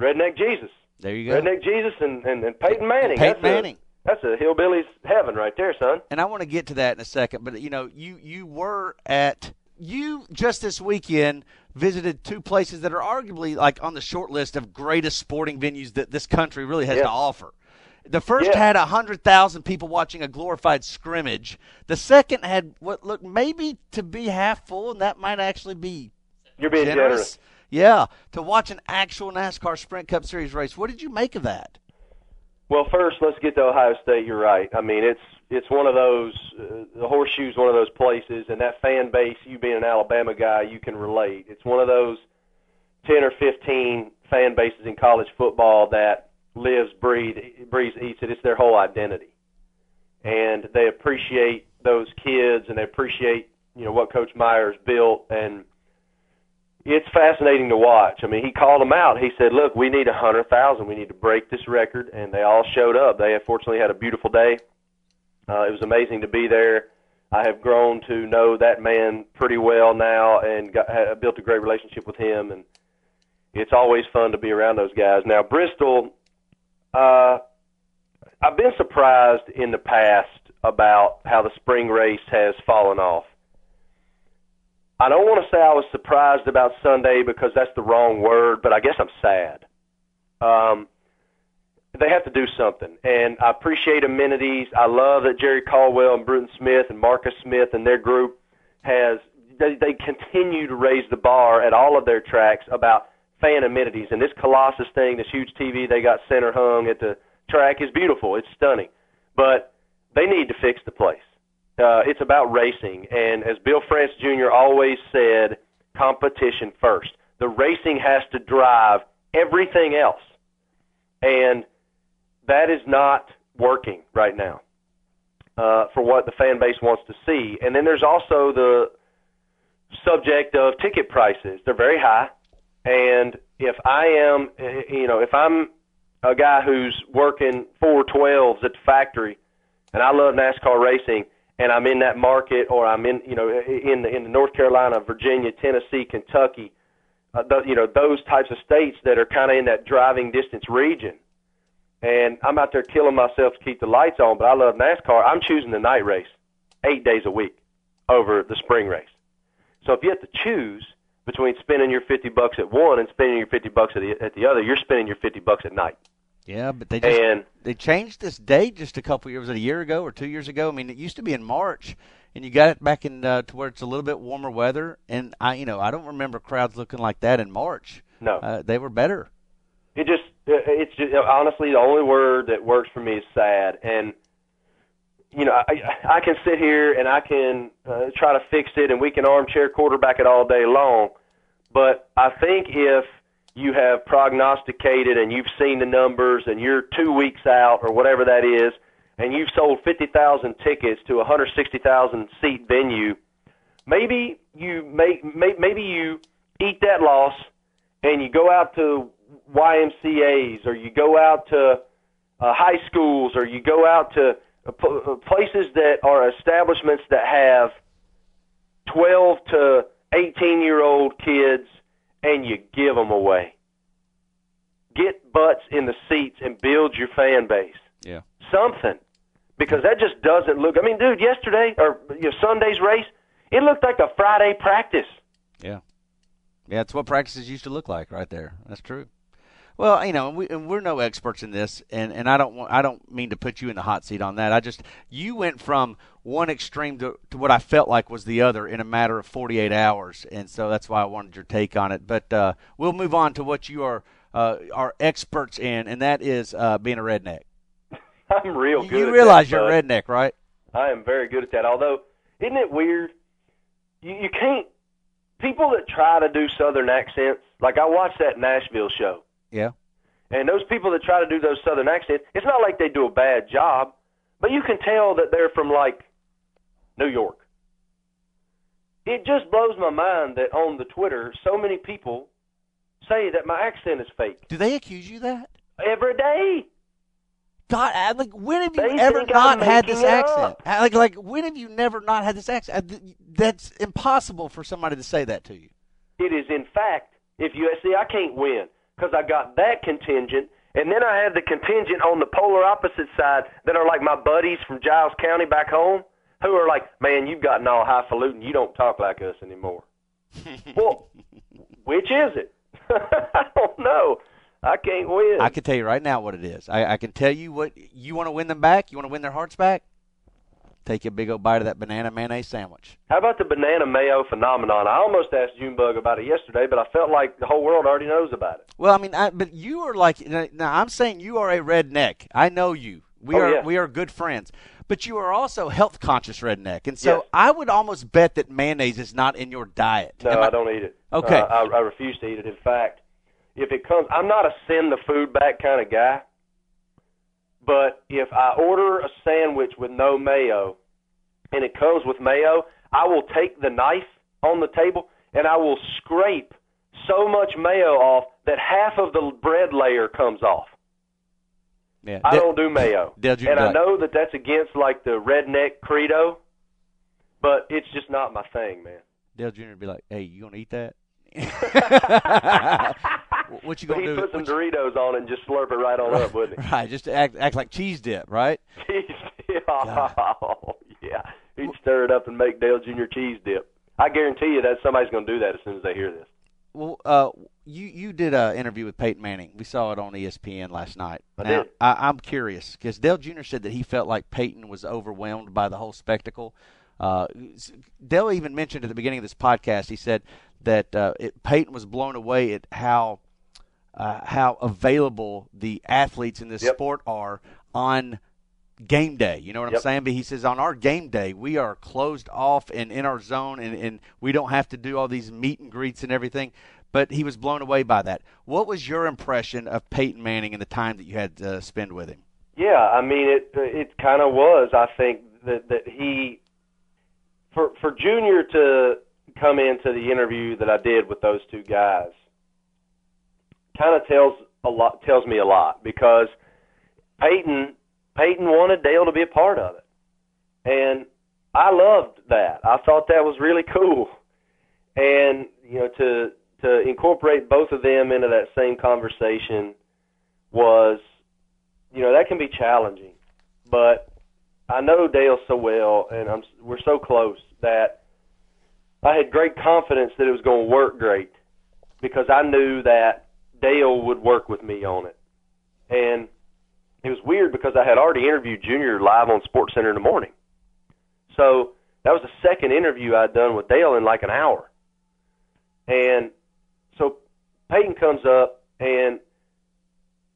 Redneck Jesus, there you go. Redneck Jesus, and, and, and Peyton Manning. Peyton that's Manning. A, that's a hillbilly's heaven right there, son. and I want to get to that in a second. But you know, you you were at you just this weekend visited two places that are arguably like on the short list of greatest sporting venues that this country really has Yeah. to offer. The first Yeah. had a hundred thousand people watching a glorified scrimmage. The second had what looked maybe to be half full, and that might actually be You're being generous. generous. Yeah, to watch an actual NASCAR Sprint Cup Series race. What did you make of that? Well, first, let's get to Ohio State. You're right. I mean, it's it's one of those. Uh, the horseshoe's one of those places, and that fan base. You being an Alabama guy, you can relate. It's one of those ten or fifteen fan bases in college football that lives, breathes, breathes, eats it. It's their whole identity, and they appreciate those kids, and they appreciate you know what Coach Meyer's built, and it's fascinating to watch. I mean, he called them out. He said, "Look, we need a hundred thousand. We need to break this record," and they all showed up. They fortunately had a beautiful day. Uh, it was amazing to be there. I have grown to know that man pretty well now, and got, have built a great relationship with him. And it's always fun to be around those guys. Now, Bristol, uh, I've been surprised in the past about how the spring race has fallen off. I don't want to say I was surprised about Sunday because that's the wrong word, but I guess I'm sad. Um, they have to do something, and I appreciate amenities. I love that Jerry Caldwell and Bruton Smith and Marcus Smith and their group has they, they continue to raise the bar at all of their tracks about fan amenities and this Colossus thing, this huge TV they got center hung at the track is beautiful. It's stunning, but they need to fix the place. Uh, it's about racing, and as Bill France Jr. always said, competition first. The racing has to drive everything else, and that is not working right now uh, for what the fan base wants to see. And then there's also the subject of ticket prices. They're very high, and if I am, you know, if I'm a guy who's working four twelves at the factory, and I love NASCAR racing, and I'm in that market, or I'm in, you know, in the, in the North Carolina, Virginia, Tennessee, Kentucky, uh, the, you know, those types of states that are kind of in that driving distance region. And I'm out there killing myself to keep the lights on, but I love NASCAR. I'm choosing the night race, eight days a week, over the spring race. So if you have to choose between spending your 50 bucks at one and spending your 50 bucks at the, at the other, you're spending your 50 bucks at night. Yeah, but they just And they changed this date just a couple years, was it a year ago or two years ago? I mean, it used to be in March, and you got it back in uh, to where it's a little bit warmer weather. And I, you know, I don't remember crowds looking like that in March. no, Uh, they were better. it just it's just honestly the only word that works for me is sad and you know i i can sit here and i can uh, try to fix it and we can armchair quarterback it all day long. But i think if you have prognosticated and you've seen the numbers and you're 2 weeks out or whatever that is and you've sold 50,000 tickets to a 160,000 seat venue maybe you make may, maybe you eat that loss and you go out to YMCA's or you go out to uh, high schools or you go out to Uh, places that are establishments that have 12 to 18 year old kids and you give them away. Get butts in the seats and build your fan base. Yeah. Something. Because that just doesn't look. I mean, dude, yesterday or you know, Sunday's race, it looked like a Friday practice. Yeah, yeah, it's what practices used to look like right there. That's true. Well, you know, and, we, and we're no experts in this, and, and I don't want I don't mean to put you in the hot seat on that. I just you went from one extreme to, to what I felt like was the other in a matter of 48 hours, and so that's why I wanted your take on it. But uh, we'll move on to what you are uh, are experts in, and that is uh, being a redneck. I'm real good. you realize that, you're a redneck, right? I am very good at that. Although, isn't it weird? You, you can't. People that try to do Southern accents, like I watched that Nashville show, Yeah. and those people that try to do those Southern accents, it's not like they do a bad job, but you can tell that they're from like New York. It just blows my mind that on the Twitter, so many people say that my accent is fake Do they accuse you of that? every day. God, like when have you They ever not I'm had this accent? up. Like, like when have you never not had this accent? That's impossible for somebody to say that to you. It is, in fact, if you see, I can't win because I got that contingent, and then I have the contingent on the polar opposite side that are like my buddies from Giles County back home, who are like, "Man, you've gotten all highfalutin. You don't talk like us anymore." well, which is it? I don't know. I can't win. I can tell you right now what it is. I, I can tell you what you want to win them back. You want to win their hearts back. Take a big old bite of that banana mayonnaise sandwich. How about the banana mayo phenomenon? I almost asked Junebug about it yesterday, but I felt like the whole world already knows about it. Well, I mean, I, but you are like now. I'm saying you are a redneck. I know you. We Oh, are yeah. we are good friends. But you are also health conscious redneck, and so Yes. I would almost bet that mayonnaise is not in your diet. No, Am I don't eat it. Okay. Uh, I, I refuse to eat it. In fact, if it comes, I'm not a send the food back kind of guy. But if I order a sandwich with no mayo, and it comes with mayo, I will take the knife on the table and I will scrape so much mayo off that half of the bread layer comes off. Yeah. I don't do mayo. And I know that that's against like the redneck credo, but it's just not my thing, man. Dale Jr. would be like, "Hey, you gonna eat that? what you gonna he'd do? put some you- Doritos on it and just slurp it right on up, wouldn't he? right, just to act act like cheese dip, right? Cheese oh, yeah. He'd stir it up and make Dale Jr. cheese dip. I guarantee you that somebody's going to do that as soon as they hear this. Well, uh, you you did an interview with Peyton Manning. We saw it on ESPN last night. I now, did. I, I'm curious because Dale Jr. said that he felt like Peyton was overwhelmed by the whole spectacle. Uh, Dale even mentioned at the beginning of this podcast, he said that uh, it, Peyton was blown away at how uh, how available the athletes in this Yep. sport are on game day. You know what I'm saying? But he says on our game day, we are closed off and in our zone, and, and we don't have to do all these meet and greets and everything. But he was blown away by that. What was your impression of Peyton Manning and the time that you had to spend with him? Yeah, I mean it. It kind of was. I think that that he, for for Junior to come into the interview that I did with those two guys, kind of tells a lot. Tells me a lot because Peyton Peyton wanted Dale to be a part of it, and I loved that. I thought that was really cool, and you know to to incorporate both of them into that same conversation was you know that can be challenging, but I know Dale so well, and I'm we're so close that I had great confidence that it was going to work great because I knew that Dale would work with me on it, and it was weird because I had already interviewed Junior live on SportsCenter in the morning, so that was the second interview I'd done with Dale in like an hour, and so Peyton comes up and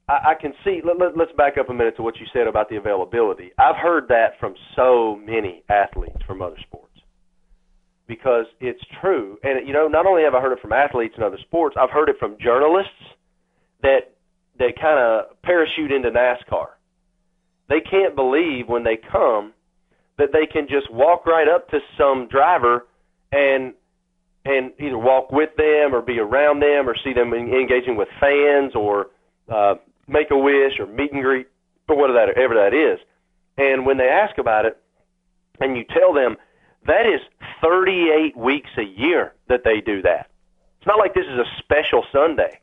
I, I can see. Let, let, let's back up a minute to what you said about the availability. I've heard that from so many athletes from other sports because it's true. And you know, not only have I heard it from athletes in other sports, I've heard it from journalists that that kind of parachute into NASCAR. They can't believe when they come that they can just walk right up to some driver and and either walk with them or be around them or see them en- engaging with fans or uh, make a wish or meet and greet or whatever that is. And when they ask about it, and you tell them that is 38 weeks a year that they do that. It's not like this is a special Sunday.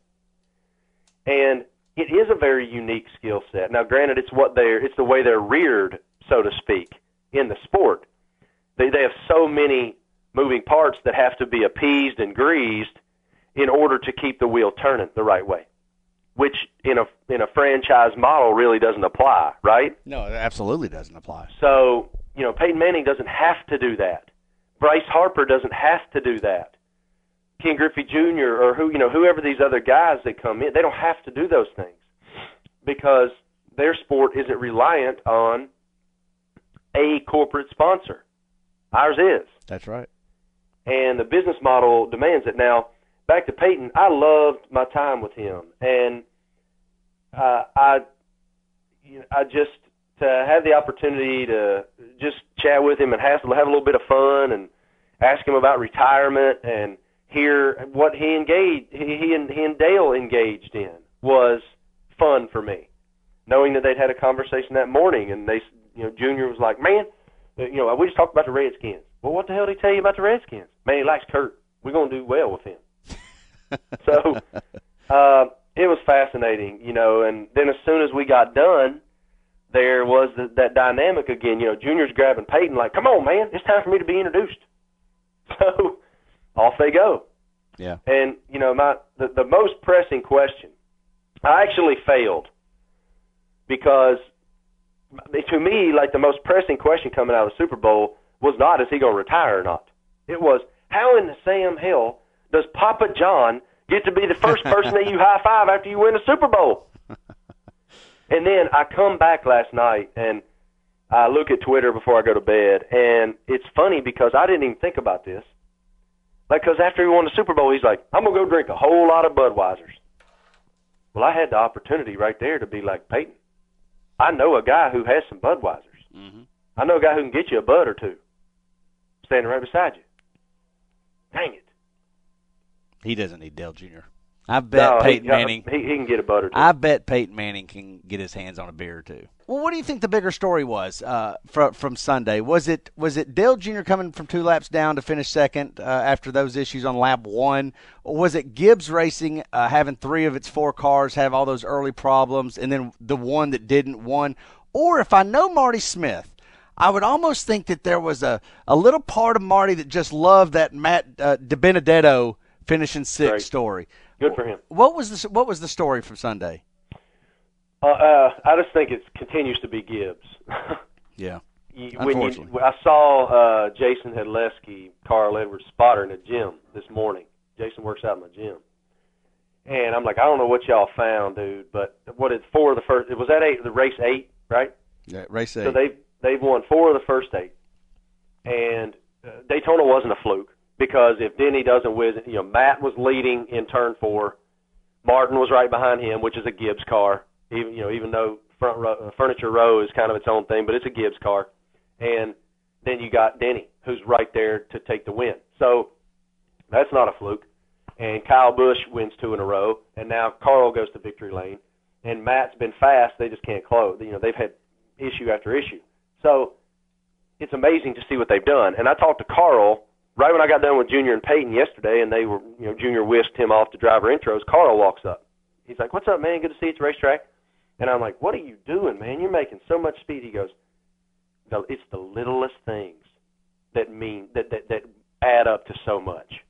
And it is a very unique skill set. Now, granted, it's what they're it's the way they're reared, so to speak, in the sport. They they have so many moving parts that have to be appeased and greased in order to keep the wheel turning the right way which in a in a franchise model really doesn't apply, right? No, it absolutely doesn't apply. So, you know, Peyton Manning doesn't have to do that. Bryce Harper doesn't have to do that. Ken Griffey Jr. or who you know whoever these other guys that come in, they don't have to do those things because their sport isn't reliant on a corporate sponsor. Ours is That's right. and the business model demands it. Now, back to Peyton, I loved my time with him, and uh, I, you know, I just to have the opportunity to just chat with him and have have a little bit of fun and ask him about retirement and hear what he engaged he he and he and Dale engaged in was fun for me. Knowing that they'd had a conversation that morning and they you know Junior was like, "Man, you know, we just talked about the Redskins. Well, what the hell did he tell you about the Redskins? Man, he likes Kurt. We're going to do well with him. so uh, it was fascinating, you know. And then as soon as we got done, there was the, that dynamic again. You know, Junior's grabbing Peyton like, "Come on, man, it's time for me to be introduced." So off they go. Yeah. And you know, my the, the most pressing question, I actually failed because to me, like the most pressing question coming out of the Super Bowl was not is he going to retire or not. It was how in the Sam hell does Papa John get to be the first person that you high five after you win a Super Bowl? and then I come back last night and I look at Twitter before I go to bed, and it's funny because I didn't even think about this. Like, because after he won the Super Bowl, he's like, I'm going to go drink a whole lot of Budweisers. Well, I had the opportunity right there to be like, Peyton, I know a guy who has some Budweisers. Mm-hmm. I know a guy who can get you a Bud or two standing right beside you. Dang it. He doesn't need Dale Jr. I bet no, Peyton he, Manning. He, he can get a Bud or two. I bet Peyton Manning can get his hands on a beer or two. Well, what do you think the bigger story was uh, from from Sunday? Was it was it Dale Jr. coming from two laps down to finish second uh, after those issues on lap one? Or was it Gibbs Racing uh, having three of its four cars have all those early problems, and then the one that didn't won? Or if I know Marty Smith, I would almost think that there was a, a little part of Marty that just loved that Matt uh, DiBenedetto finishing sixth Right. story. Good for him. What was the what was the story from Sunday? Uh, uh, I just think it continues to be Gibbs. Yeah. You- Unfortunately. I saw uh, Jason Hedlesky, Carl Edwards spotter in the gym this morning. Jason works out in my gym, And I'm like, I don't know what y'all found, dude, but what is four of the first? Was that eight? The race eight, right? Yeah, race eight. So they've they've won four of the first eight, and uh, Daytona wasn't a fluke because if Denny doesn't whiz, you know, Matt was leading in turn four, Martin was right behind him, which is a Gibbs car. Even you know, even though front row, uh, furniture row is kind of its own thing, but it's a Gibbs car, and then you got Denny who's right there to take the win. So that's not a fluke. And Kyle Busch wins two in a row, and now Carl goes to victory lane, and Matt's been fast. They just can't close. You know, they've had issue after issue. So it's amazing to see what they've done. And I talked to Carl right when I got done with Junior and Peyton yesterday, and they were, you know, Junior whisked him off to driver intros. Carl walks up. He's like, "What's up, man? Good to see you at the racetrack." And I'm like, "What are you doing, man? You're making so much speed." He goes, "No, it's the littlest things that mean that that that add up to so much."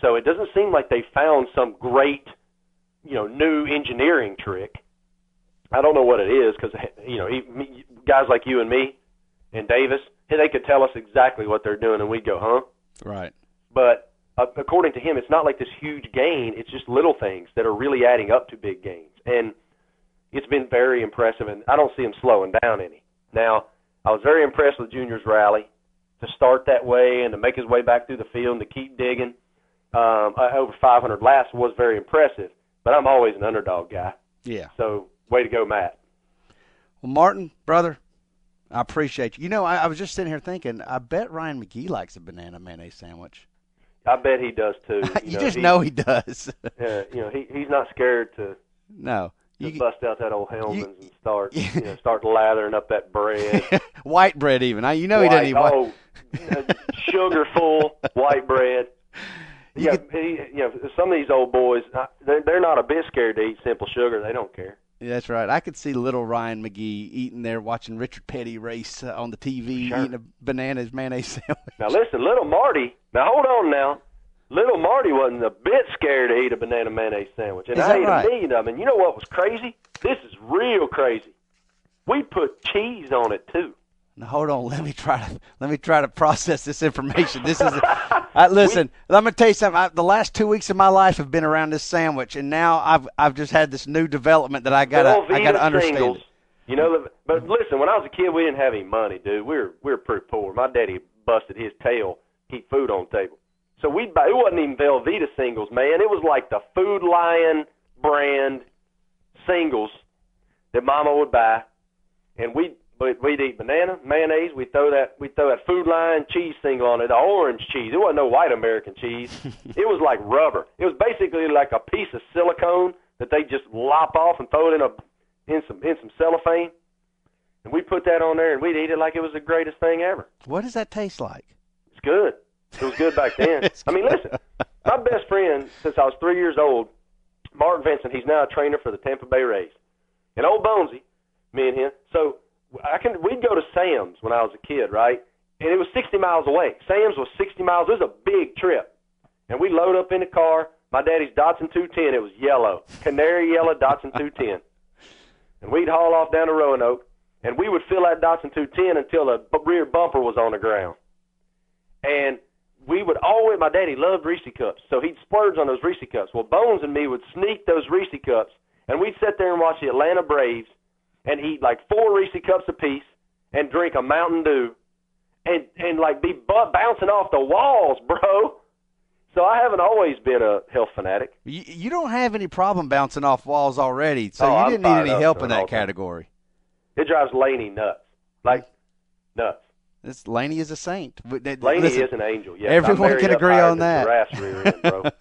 So it doesn't seem like they found some great, you know, new engineering trick. I don't know what it is because you know guys like you and me and Davis, they could tell us exactly what they're doing, and we'd go, "Huh?" Right. But uh, according to him, it's not like this huge gain. It's just little things that are really adding up to big gains, and it's been very impressive. And I don't see him slowing down any. Now, I was very impressed with Junior's rally to start that way and to make his way back through the field and to keep digging um, uh, over 500 laps was very impressive. But I'm always an underdog guy. Yeah. So way to go, Matt. Well, Martin, brother, I appreciate you. You know, I, I was just sitting here thinking, I bet Ryan McGee likes a banana mayonnaise sandwich. I bet he does too. You, You, know, just he, know he does. Uh, you know, he he's not scared to no. You, bust out that old Hellmann's and start you know start lathering up that bread. white bread, even. I, you know he doesn't eat white. oh, sugar full white bread. You Yeah, could- he, you know, some of these old boys, uh, they're, they're not a bit scared to eat simple sugar. They don't care. That's right. I could see little Ryan McGee eating there, watching Richard Petty race uh, on the TV, Sure. eating a bananas mayonnaise sandwich. Now listen, little Marty. Now hold on now. Little Marty wasn't a bit scared to eat a banana mayonnaise sandwich, and I ate right? a million of them. And you know what was crazy? This is real crazy. We put cheese on it too. Now, hold on. Let me try to let me try to process this information. This is. I, listen, let me tell you something. I, the last two weeks of my life have been around this sandwich, and now I've I've just had this new development that I gotta I gotta understand. singles. You know, but listen, when I was a kid, we didn't have any money, dude. We were we were pretty poor. My daddy busted his tail to keep food on the table. So we'd buy. It wasn't even Velveeta singles, man. It was like the Food Lion brand singles that Mama would buy, and we'd we'd we'd eat banana mayonnaise. We throw that we throw that Food Lion cheese thing on it, the orange cheese. It wasn't no white American cheese. it was like rubber. It was basically like a piece of silicone that they just lop off and throw it in a in some in some cellophane, and we put that on there and we'd eat it like it was the greatest thing ever. What does that taste like? It's good. It was good back then. I mean, listen, my best friend since I was three years old, Martin Vincent. He's now a trainer for the Tampa Bay Rays. And old Bonesy, me and him. So I can we'd go to Sam's when I was a kid, right? And it was 60 miles away. Sam's was 60 miles. It was a big trip. And we load up in the car. My daddy's Datsun 210. It was yellow, canary yellow Datsun 210. And we'd haul off down to Roanoke, and we would fill that Datsun 210 until the b- rear bumper was on the ground. And we would always, my daddy loved Reese cups, so he'd splurge on those Reese cups. Well, Bones and me would sneak those Reese cups, and we'd sit there and watch the Atlanta Braves and eat like four Reese cups apiece and drink a Mountain Dew and and like be bu- bouncing off the walls, bro. So I haven't always been a health fanatic. You, you don't have any problem bouncing off walls already, so Oh, you didn't need any help in that category. It drives Laney nuts, like nuts. This Laney is a saint. Laney listen, is an angel. Yes, everyone can agree on that. Giraffe's rear end, bro.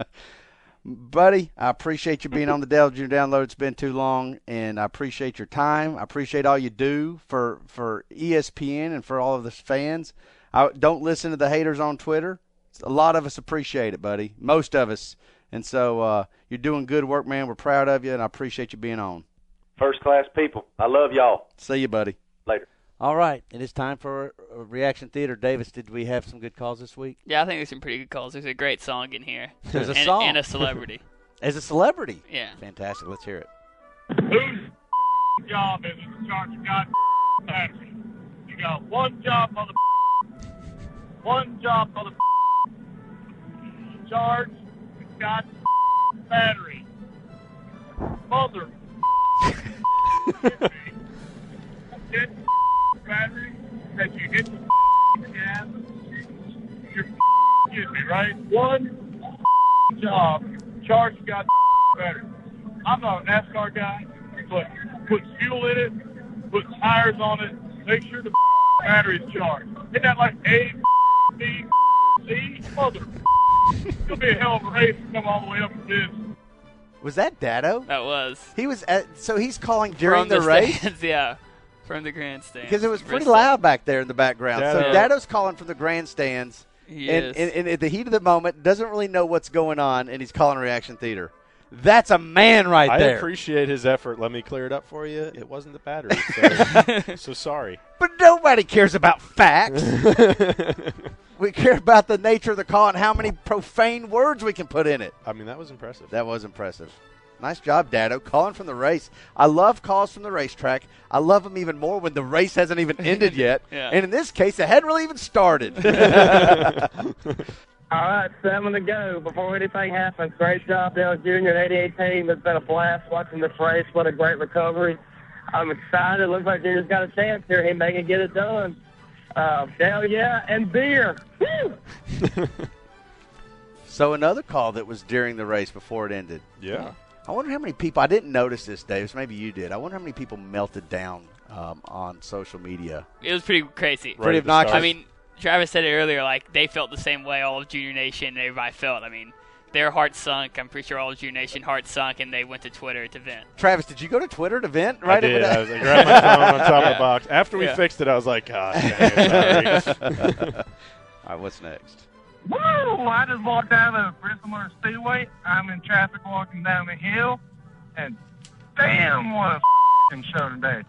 buddy. I appreciate you being on the Dale Junior Download. It's been too long, and I appreciate your time. I appreciate all you do for for ESPN and for all of the fans. I, don't listen to the haters on Twitter. A lot of us appreciate it, buddy. Most of us, and so uh, you're doing good work, man. We're proud of you, and I appreciate you being on. First class people. I love y'all. See you, buddy. Later. All right, it is time for uh, Reaction Theater. Davis, did we have some good calls this week? Yeah, I think there's some pretty good calls. There's a great song in here. There's a and, song. and a celebrity. As a celebrity, Yeah. fantastic. Let's hear it. Whose job is it to charge a god battery? You got one job, mother. One job, mother. Charge the god battery. mother. Get battery that you hit the gas. You're excuse me, right? One job, charge you got battery. I'm not a NASCAR guy, but put fuel in it, put tires on it, make sure the battery's charged. Isn't that like A, B, C? Mother. It's gonna be a hell of a race to come all the way up to this. Was that Dado? That was He was at, so he's calling during from the, race stands, yeah, from the grandstand. because it was pretty Bristol. loud back there in the background. So Dado. Dado's calling from the grandstands. He and, is. and, and at the heat of the moment, doesn't really know what's going on, and he's calling reaction theater. That's a man right I there. I appreciate his effort. Let me clear it up for you. It wasn't the battery. So, so sorry. but nobody cares about facts. we care about the nature of the call and how many profane words we can put in it. I mean, that was impressive. That was impressive. Nice job, Dado. Calling from the race. I love calls from the racetrack. I love them even more when the race hasn't even ended yet. Yeah. And in this case, it hadn't really even started. All right, seven to go before anything happens. Great job, Dale Jr. and 88 team. It's been a blast watching this race. What a great recovery. I'm excited. Looks like Junior's got a chance here. He may can get it done. Uh, Dale, yeah, and beer. So another call that was during the race before it ended. yeah. I wonder how many people. I didn't notice this, Davis. Maybe you did. I wonder how many people melted down um, on social media. It was pretty crazy. Right Pretty obnoxious. I mean, Travis said it earlier. Like they felt the same way all of Junior Nation and everybody felt. I mean, their hearts sunk. I'm pretty sure all of Junior Nation hearts sunk, and they went to Twitter to vent. Travis, did you go to Twitter to vent? Right I did. I, was, I grabbed my phone on top of the box. After we Yeah. fixed it, I was like, God, dang sorry. All right, what's next? Woo! I just walked out of the Bristol Motor Speedway. I'm in traffic walking down the hill, and damn, what a f***ing show today.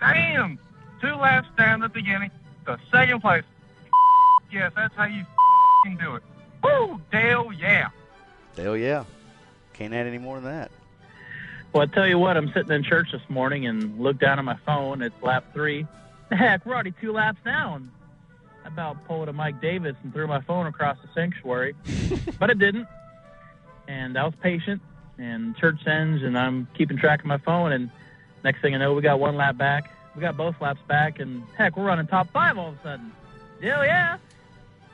Damn! Two laps down at the beginning, the second place. Yes, that's how you f***ing do it. Woo! Dale, yeah. Hell yeah. Can't add any more than that. Well, I tell you what, I'm sitting in church this morning and look down at my phone. It's lap three. Heck, we're already two laps down. I about pulled a Mike Davis and threw my phone across the sanctuary, but it didn't. And I was patient. And church ends, and I'm keeping track of my phone. And next thing I know, we got one lap back. We got both laps back, and heck, we're running top five all of a sudden. Hell yeah!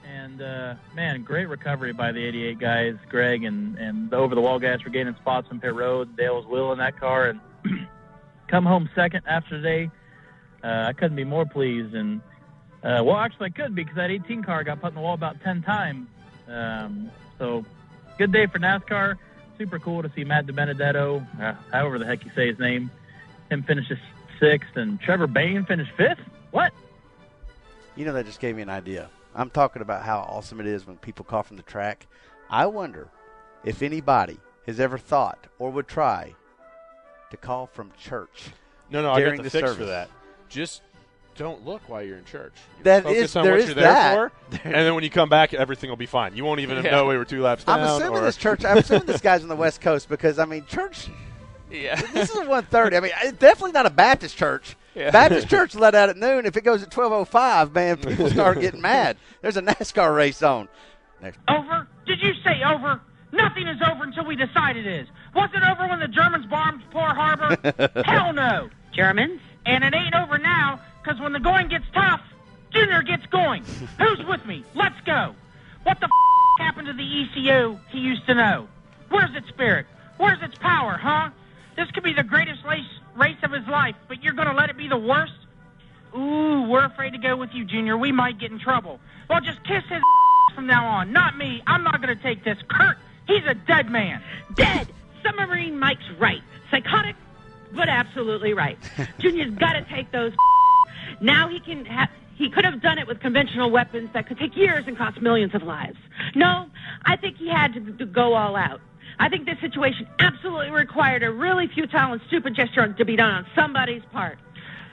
And uh, man, great recovery by the 88 guys, Greg and and the over the wall guys for gaining spots on pit road. Dale was Will in that car, and come home second after today. Uh, I couldn't be more pleased, and uh, well, actually, I could because that 18 car got put in the wall about 10 times. Um, so, good day for NASCAR. Super cool to see Matt DiBenedetto, uh, however the heck you say his name, him finishes sixth, and Trevor Bayne finished fifth. What? You know, that just gave me an idea. I'm talking about how awesome it is when people call from the track. I wonder if anybody has ever thought or would try to call from church. No, no, I got During the, the fix service. for that. Just don't look while you're in church. That Focus is- on there what is you're there that. for, and then when you come back, everything will be fine. You won't even Yeah. know we were two laps down. I'm assuming or- this church. I'm assuming this guy's on the West Coast because I mean, church. Yeah. This is 1:30. I mean, it's definitely not a Baptist church. Yeah. Baptist church let out at noon. If it goes at 12:05, man, people start getting mad. There's a NASCAR race on. Next. Over? Did you say over? Nothing is over until we decide it is. Was it over when the Germans bombed Pearl Harbor? Hell no. Germans? And it ain't over now, because when the going gets tough, Junior gets going. Who's with me? Let's go. What the f- happened to the ECU he used to know? Where's its spirit? Where's its power, huh? This could be the greatest race, race of his life, but you're going to let it be the worst? Ooh, we're afraid to go with you, Junior. We might get in trouble. Well, just kiss his from now on. Not me. I'm not going to take this. Kurt, he's a dead man. Dead. Submarine Mike's right. Psychotic, but absolutely right. Junior's got to take those. Now he can have. He could have done it with conventional weapons that could take years and cost millions of lives. No, I think he had to, to go all out. I think this situation absolutely required a really futile and stupid gesture to be done on somebody's part.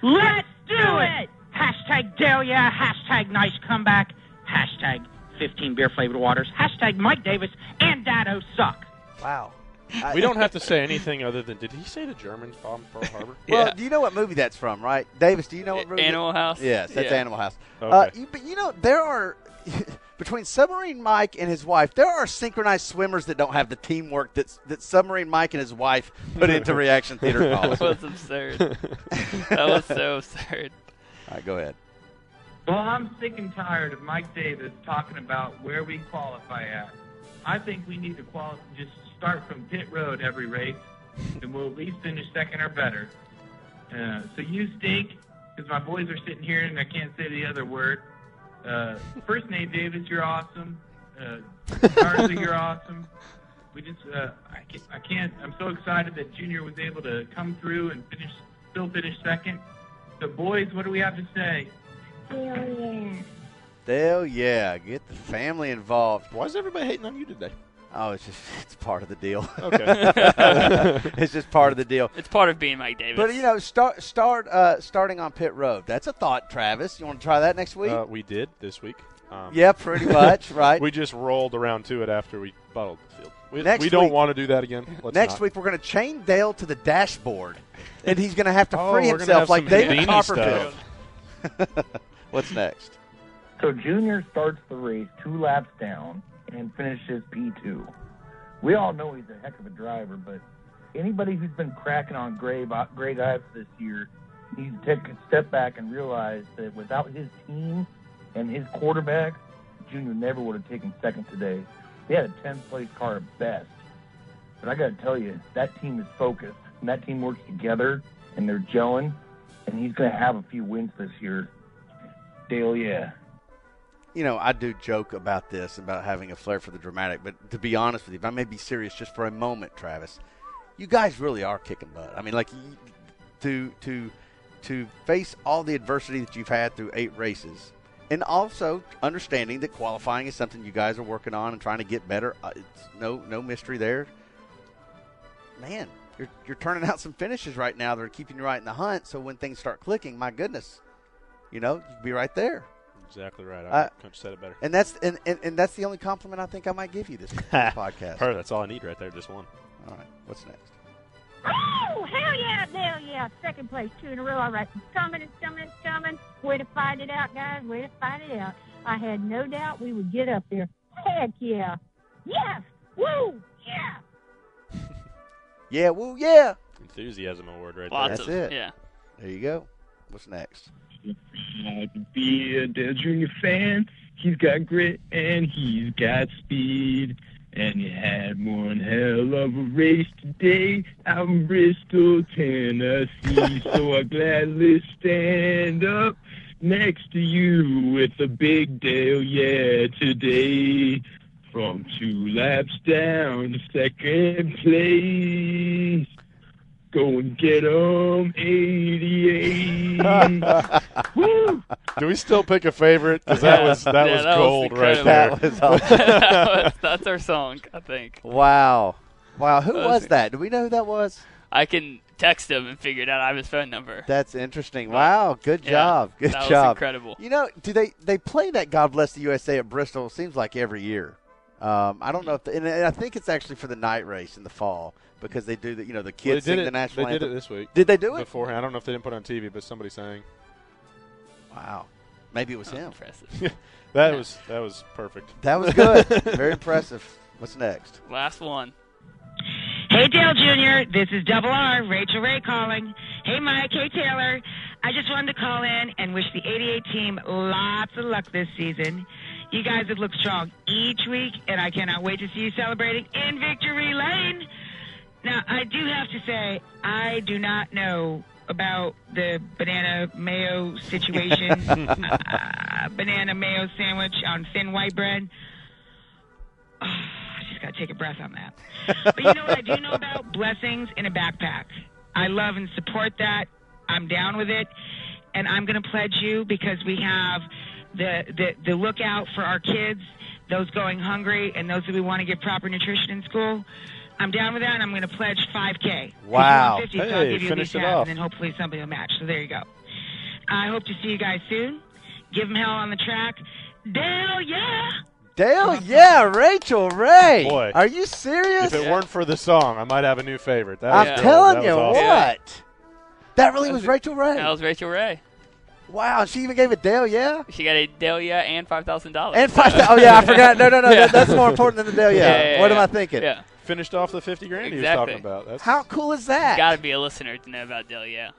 Let's do it. Hashtag Dale yeah. Hashtag nice comeback. Hashtag 15 beer flavored waters. Hashtag Mike Davis and Dado suck. Wow. we don't have to say anything other than did he say the Germans bombed Pearl Harbor? Well, Yeah. do you know what movie that's from, right? Davis, do you know what movie? Animal House. Yes, that's Yeah. Animal House. Okay. Uh, you, but you know, there are between Submarine Mike and his wife, there are synchronized swimmers that don't have the teamwork that that Submarine Mike and his wife put into Reaction Theater college. that was absurd. that was so absurd. All right, go ahead. Well, I'm sick and tired of Mike Davis talking about where we qualify at. I think we need to quali- just start from pit road every race, and we'll at least finish second or better. Uh, so you stink, because my boys are sitting here and I can't say the other word. Uh, first name Davis, you're awesome. Uh, Garza, you're awesome. We just, uh, I, can't, I can't. I'm so excited that Junior was able to come through and finish, still finish second. So boys, what do we have to say? Hell yeah, get the family involved. Why is everybody hating on you today? Oh, it's just it's part of the deal. Okay. it's just part of the deal. It's part of being Mike Davis. But you know, start start uh, starting on pit road. That's a thought, Travis. You want to try that next week? Uh, we did this week. Um, Yeah, pretty much, right. We just rolled around to it after we bottled the field. We, Next we don't week- want to do that again. Let's Next not. week we're going to chain Dale to the dashboard, and he's going to have to Oh, free we're himself like some David Copperfield. What's next? So Junior starts the race two laps down and finishes P2. We all know he's a heck of a driver, but anybody who's been cracking on Gray, uh, Greg Ives this year needs to take a step back and realize that without his team and his quarterback, Junior never would have taken second today. They had a 10th place car at best. But I got to tell you, that team is focused, and that team works together, and they're gelling, and he's going to have a few wins this year. Dale, yeah. You know, I do joke about this, about having a flair for the dramatic, but to be honest with you, if I may be serious just for a moment, Travis, you guys really are kicking butt. I mean, like to to to face all the adversity that you've had through eight races, and also understanding that qualifying is something you guys are working on and trying to get better. Uh, it's no no mystery there. Man, you're you're turning out some finishes right now that are keeping you right in the hunt. So when things start clicking, my goodness, you know, you'll be right there. Exactly right. I Uh, couldn't have said it better. And that's and, and, and that's the only compliment I think I might give you this podcast. Her, that's all I need right there. Just one. All right. What's next? Oh, hell yeah, hell yeah. Second place, two in a row. All right, it's coming, it's coming, it's coming. Way to fight it out, guys. Way to fight it out. I had no doubt we would get up there. Heck yeah. Yes. Woo. Yeah. Yeah, woo, yeah. Enthusiasm award right Lots there. That's of it. yeah. There you go. What's next? Proud to be a Dale Jr. fan. He's got grit and he's got speed. And he had one hell of a race today out in Bristol, Tennessee. so I gladly stand up next to you with a big Dale, yeah, today. From two laps down to second place. Go and get 'em, 88. Woo! Do we still pick a favorite? Because that was that Yeah, was that was gold right there. That was awesome. That was- that's our song, I think. Wow. Wow. Who That was was- that? Do we know who that was? I can text him and figure it out. I have his phone number. That's interesting. Wow. Good Yeah, job. Good that was job. incredible. You know, do they they play that God Bless the USA at Bristol? Seems like every year. Um, I don't know if, the, and I think it's actually for the night race in the fall because they do the you know the kids they did sing it, the national They did anthem. it this week. Did they do it? beforehand? I don't know if they didn't put it on TV, but somebody sang. Wow. Maybe it was him. Impressive. that was that was perfect. That was good. Very impressive. What's next? Last one. Hey, Dale Jr., this is Double R, Rachael Ray calling. Hey, Mike. Hey, Taylor. I just wanted to call in and wish the 88 team lots of luck this season. You guys have looked strong each week, and I cannot wait to see you celebrating in Victory Lane. Now, I do have to say, I do not know about the banana mayo situation, uh, banana mayo sandwich on thin white bread. Oh, I just got to take a breath on that. But you know what I do know about? Blessings in a backpack. I love and support that. I'm down with it. And I'm going to pledge you because we have the, the, the lookout for our kids, those going hungry, and those that we want to get proper nutrition in school. I'm down with that, and I'm going to pledge 5K. 'Cause you Wow. want 50, so I'll give you at finish least it half, off. and then hopefully somebody will match. So there you go. I hope to see you guys soon. Give them hell on the track. Dale, yeah. Dale, yeah, Rachael Ray. Oh, boy. Are you serious? If it weren't for the song, I might have a new favorite. That I'm telling That you awesome. what. That really was Rachael Ray. That was Rachael Ray. Wow, she even gave it Dale, yeah? She got a Dale, yeah, and five thousand dollars. And five oh yeah, I forgot. No, no, no, Yeah. that- that's more important than the Dale, yeah. Yeah, yeah, what am. I thinking? Yeah. Finished off the 50 grand he was talking about. That's How cool is that? Got to be a listener to know about Delia.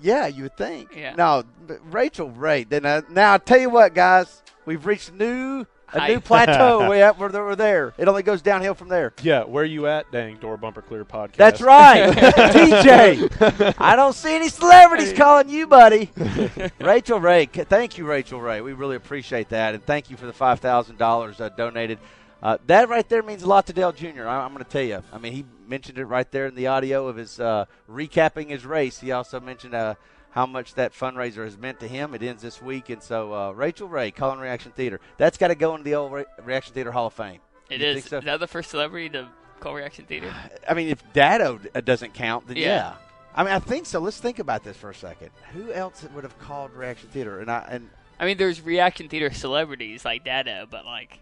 Yeah, you would think. Yeah. No, Rachael Ray. Then uh, now I tell you what, guys, we've reached a new a new plateau. we at, we're, we're there. It only goes downhill from there. Yeah, where you at? Dang, door bumper clear podcast. That's right, TJ. I don't see any celebrities calling you, buddy. Rachael Ray, thank you, Rachael Ray. We really appreciate that, and thank you for the five thousand dollars uh, donated. Uh, that right there means a lot to Dale Jr. I, I'm going to tell you. I mean, he mentioned it right there in the audio of his uh, recapping his race. He also mentioned uh, how much that fundraiser has meant to him. It ends this week, and so uh, Rachael Ray, calling Reaction Theater, that's got to go into the old Re- Reaction Theater Hall of Fame. It You is. so? Is that the first celebrity to call Reaction Theater? I mean, if Dado uh, doesn't count, then yeah. Yeah. I mean, I think so. Let's think about this for a second. Who else would have called Reaction Theater? And I and I mean, there's Reaction Theater celebrities like Dado, but like.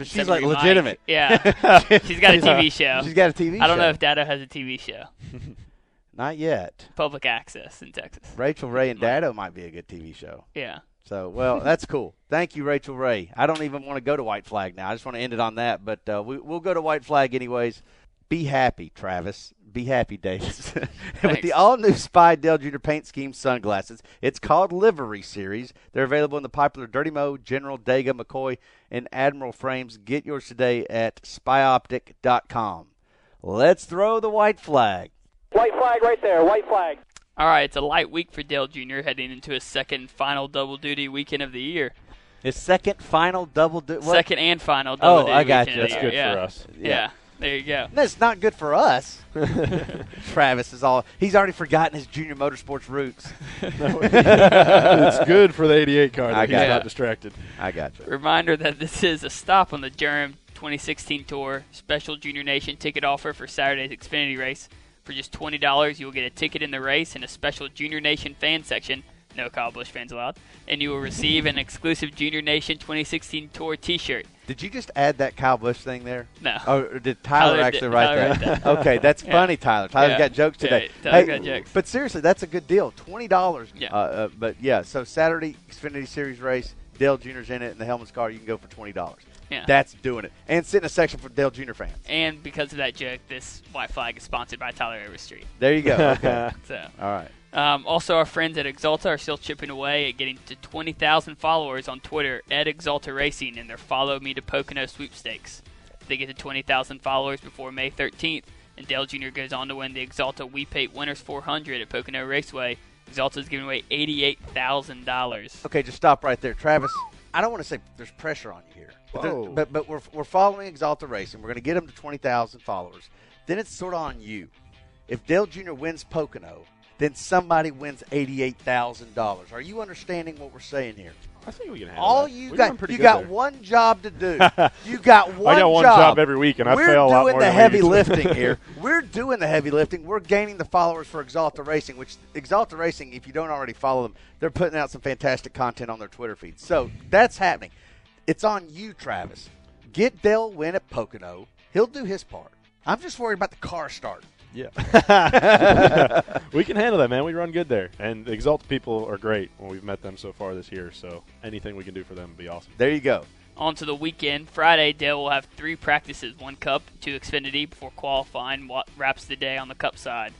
But she's like Mike. legitimate. Yeah. She's got a TV show. She's got a TV I don't show. know if Dado has a TV show. Not yet. Public access in Texas. Rachael Ray and Dado might be a good TV show. Yeah. So, well, that's cool. Thank you, Rachael Ray. I don't even want to go to White Flag now. I just want to end it on that. But uh, we, we'll go to White Flag anyways. Be happy, Travis. Be happy, Davis. With the all new Spy Dale Jr. Paint Scheme sunglasses, it's called Livery Series. They're available in the popular Dirty Mo, General, Dega, McCoy, and Admiral frames. Get yours today at spyoptic.com. Let's throw the white flag. White flag right there. White flag. All right, it's a light week for Dale Jr. heading into his second final double duty weekend of the year. His second final double. Du- what? Second and final double Oh, duty I got weekend you. of the That's year. good yeah. for us. Yeah. Yeah. There you go. That's not good for us. Travis is all. He's already forgotten his junior motorsports roots. it's good for the 88 car that I he's got not distracted. I got you. Reminder that this is a stop on the Durham 2016 Tour special Junior Nation ticket offer for Saturday's Xfinity race. For just $20, you will get a ticket in the race and a special Junior Nation fan section. No Kyle Busch fans allowed. And you will receive an exclusive Junior Nation 2016 Tour t shirt. Did you just add that Kyle Busch thing there? No. Oh, or did Tyler, Tyler actually did- write Tyler that? that. okay, that's Yeah. funny, Tyler. Tyler's Yeah. got jokes Yeah, today. Tyler's got jokes. But seriously, that's a good deal. Twenty dollars. Yeah. Uh, uh, but yeah, so Saturday Xfinity Series race, Dale Jr.'s in it, and the Hellmann's car, you can go for twenty dollars. Yeah. That's doing it, and sit in a section for Dale Jr. fans. And because of that joke, this white flag is sponsored by Tyler Overstreet. There you go. Okay. So. All right. Um, also, our friends at Axalta are still chipping away at getting to 20,000 followers on Twitter at Axalta Racing in their Follow Me to Pocono sweepstakes. They get to 20,000 followers before May 13th, and Dale Jr. goes on to win the Axalta We Paint Winners 400 at Pocono Raceway. Axalta is giving away $88,000. Okay, just stop right there, Travis. I don't want to say there's pressure on you here, but, there- but but we're we're following Axalta Racing. We're going to get them to twenty thousand followers. Then it's sort of on you. If Dale Jr. wins Pocono, then somebody wins eighty-eight thousand dollars. Are you understanding what we're saying here? I think we can handle All that. you We've got, pretty you good got there. one job to do. you got one. I got one job every week, and I We're fail a lot doing more the than we heavy used to. lifting here. We're doing the heavy lifting. We're gaining the followers for Axalta Racing, which Axalta Racing, if you don't already follow them, they're putting out some fantastic content on their Twitter feed. So that's happening. It's on you, Travis. Get Dale win at Pocono. He'll do his part. I'm just worried about the car start. Yeah. we can handle that, man. We run good there. And the Axalta people are great when we've met them so far this year. So anything we can do for them would be awesome. There you go. On to the weekend. Friday, Dale will have three practices one Cup, two Xfinity before qualifying what wraps the day on the Cup side.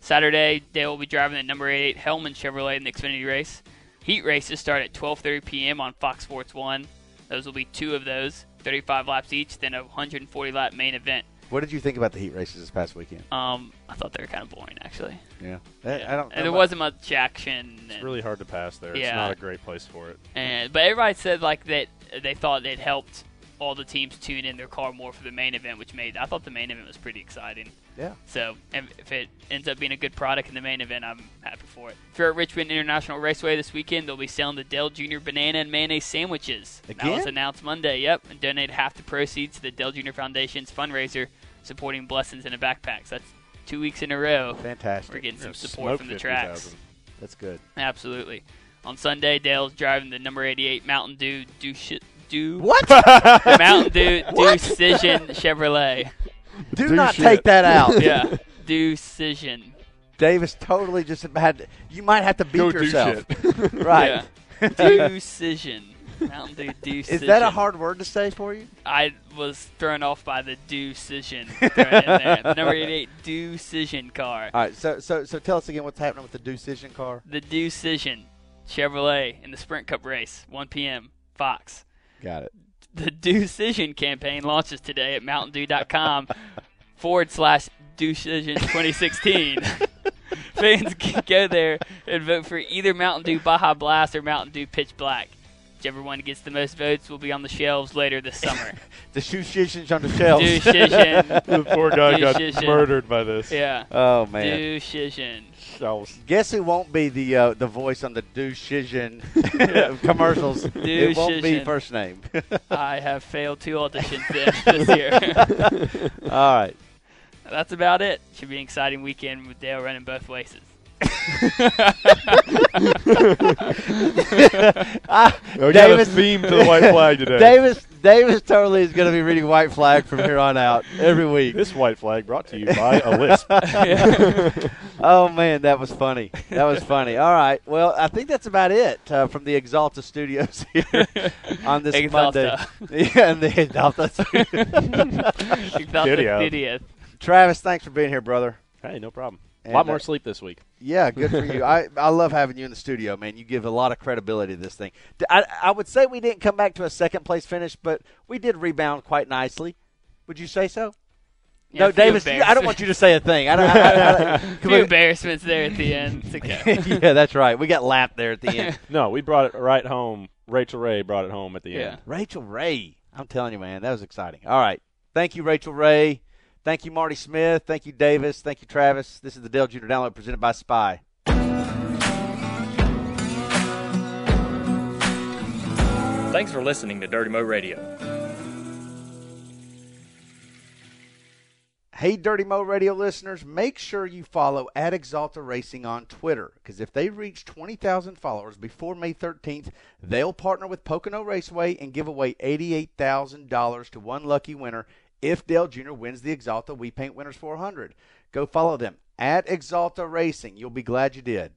Saturday, Dale will be driving the number 8 Hellmann Chevrolet in the Xfinity race. Heat races start at 12:30 p.m. on Fox Sports 1. Those will be two of those, 35 laps each, then a 140 lap main event. What did you think about the heat races this past weekend? Um, I thought they were kind of boring actually. Yeah. I, I don't. And there wasn't much action. It's and- really hard to pass there. It's Yeah. not a great place for it. And but everybody said like that they thought it helped all the teams tune in their car more for the main event, which made I thought the main event was pretty exciting. Yeah. So if if it ends up being a good product in the main event, I'm happy for it. If you're at Richmond International Raceway this weekend, they'll be selling the Dale Jr. banana and mayonnaise sandwiches. That was Again? announced Monday. Yep, and donate half the proceeds to the Dale Jr. Foundation's fundraiser supporting blessings in a backpack. So that's two weeks in a row. Fantastic. We're getting some support from the 50,000. tracks. That's good. Absolutely. On Sunday, Dale's driving the number 88 Mountain Dew do shit do What? the Mountain Dew What? Decision Chevrolet. Do Do not shit. take that out. yeah, Decision. Davis totally just had. You might have to beat Go do yourself. shit. right. Yeah. Decision. Mountain Dew decision. Is that a hard word to say for you? I was thrown off by the decision thrown in there. The number 88 decision car. All right. So so so tell us again what's happening with the decision car. The decision Chevrolet in the Sprint Cup race, 1 p.m. Fox. Got it. The Decision campaign launches today at mountaindew.com forward slash Decision 2016. Fans can go there and vote for either Mountain Dew Baja Blast or Mountain Dew Pitch Black. Whichever one gets the most votes will be on the shelves later this summer. the decisions on the shelves. Decision. The poor guy got Decision. murdered by this. Yeah. Oh man. Decision. Shelves. Guess who won't be the uh, the voice on the decision commercials? It won't be first name. I have failed two auditions this year. All right. That's about it. Should be an exciting weekend with Dale running both places. We got a theme to the white flag today. Davis Davis totally is going to be reading white flag from here on out every week. This white flag brought to you by a lisp. oh man, that was funny. That was funny. All right. Well, I think that's about it uh, from the Axalta Studios here on this Axalta. Monday. yeah, and the Axalta. Axalta Video. Studios. Travis, thanks for being here, brother. Hey, no problem. A lot more uh, sleep this week. Yeah, good for you. I, I love having you in the studio, man. You give a lot of credibility to this thing. I, I would say we didn't come back to a second place finish, but we did rebound quite nicely. Would you say so? Yeah, no, Davis, you- I don't want you to say a thing. I don't. I, I, I, few embarrassments there at the end. Okay. yeah, that's right. We got lapped there at the end. No, we brought it right home. Rachael Ray brought it home at the Yeah. end. Rachael Ray. I'm telling you, man, that was exciting. All right. Thank you, Rachael Ray. Thank you, Marty Smith. Thank you, Davis. Thank you, Travis. This is the Dale Jr. Download presented by Spy. Thanks for listening to Dirty Mo Radio. Hey, Dirty Mo Radio listeners, make sure you follow at Axalta Racing on Twitter because if they reach 20,000 followers before May 13th, they'll partner with Pocono Raceway and give away $88,000 to one lucky winner if Dale Jr. wins the Axalta We Paint Winners 400. Go follow them at Axalta Racing. You'll be glad you did.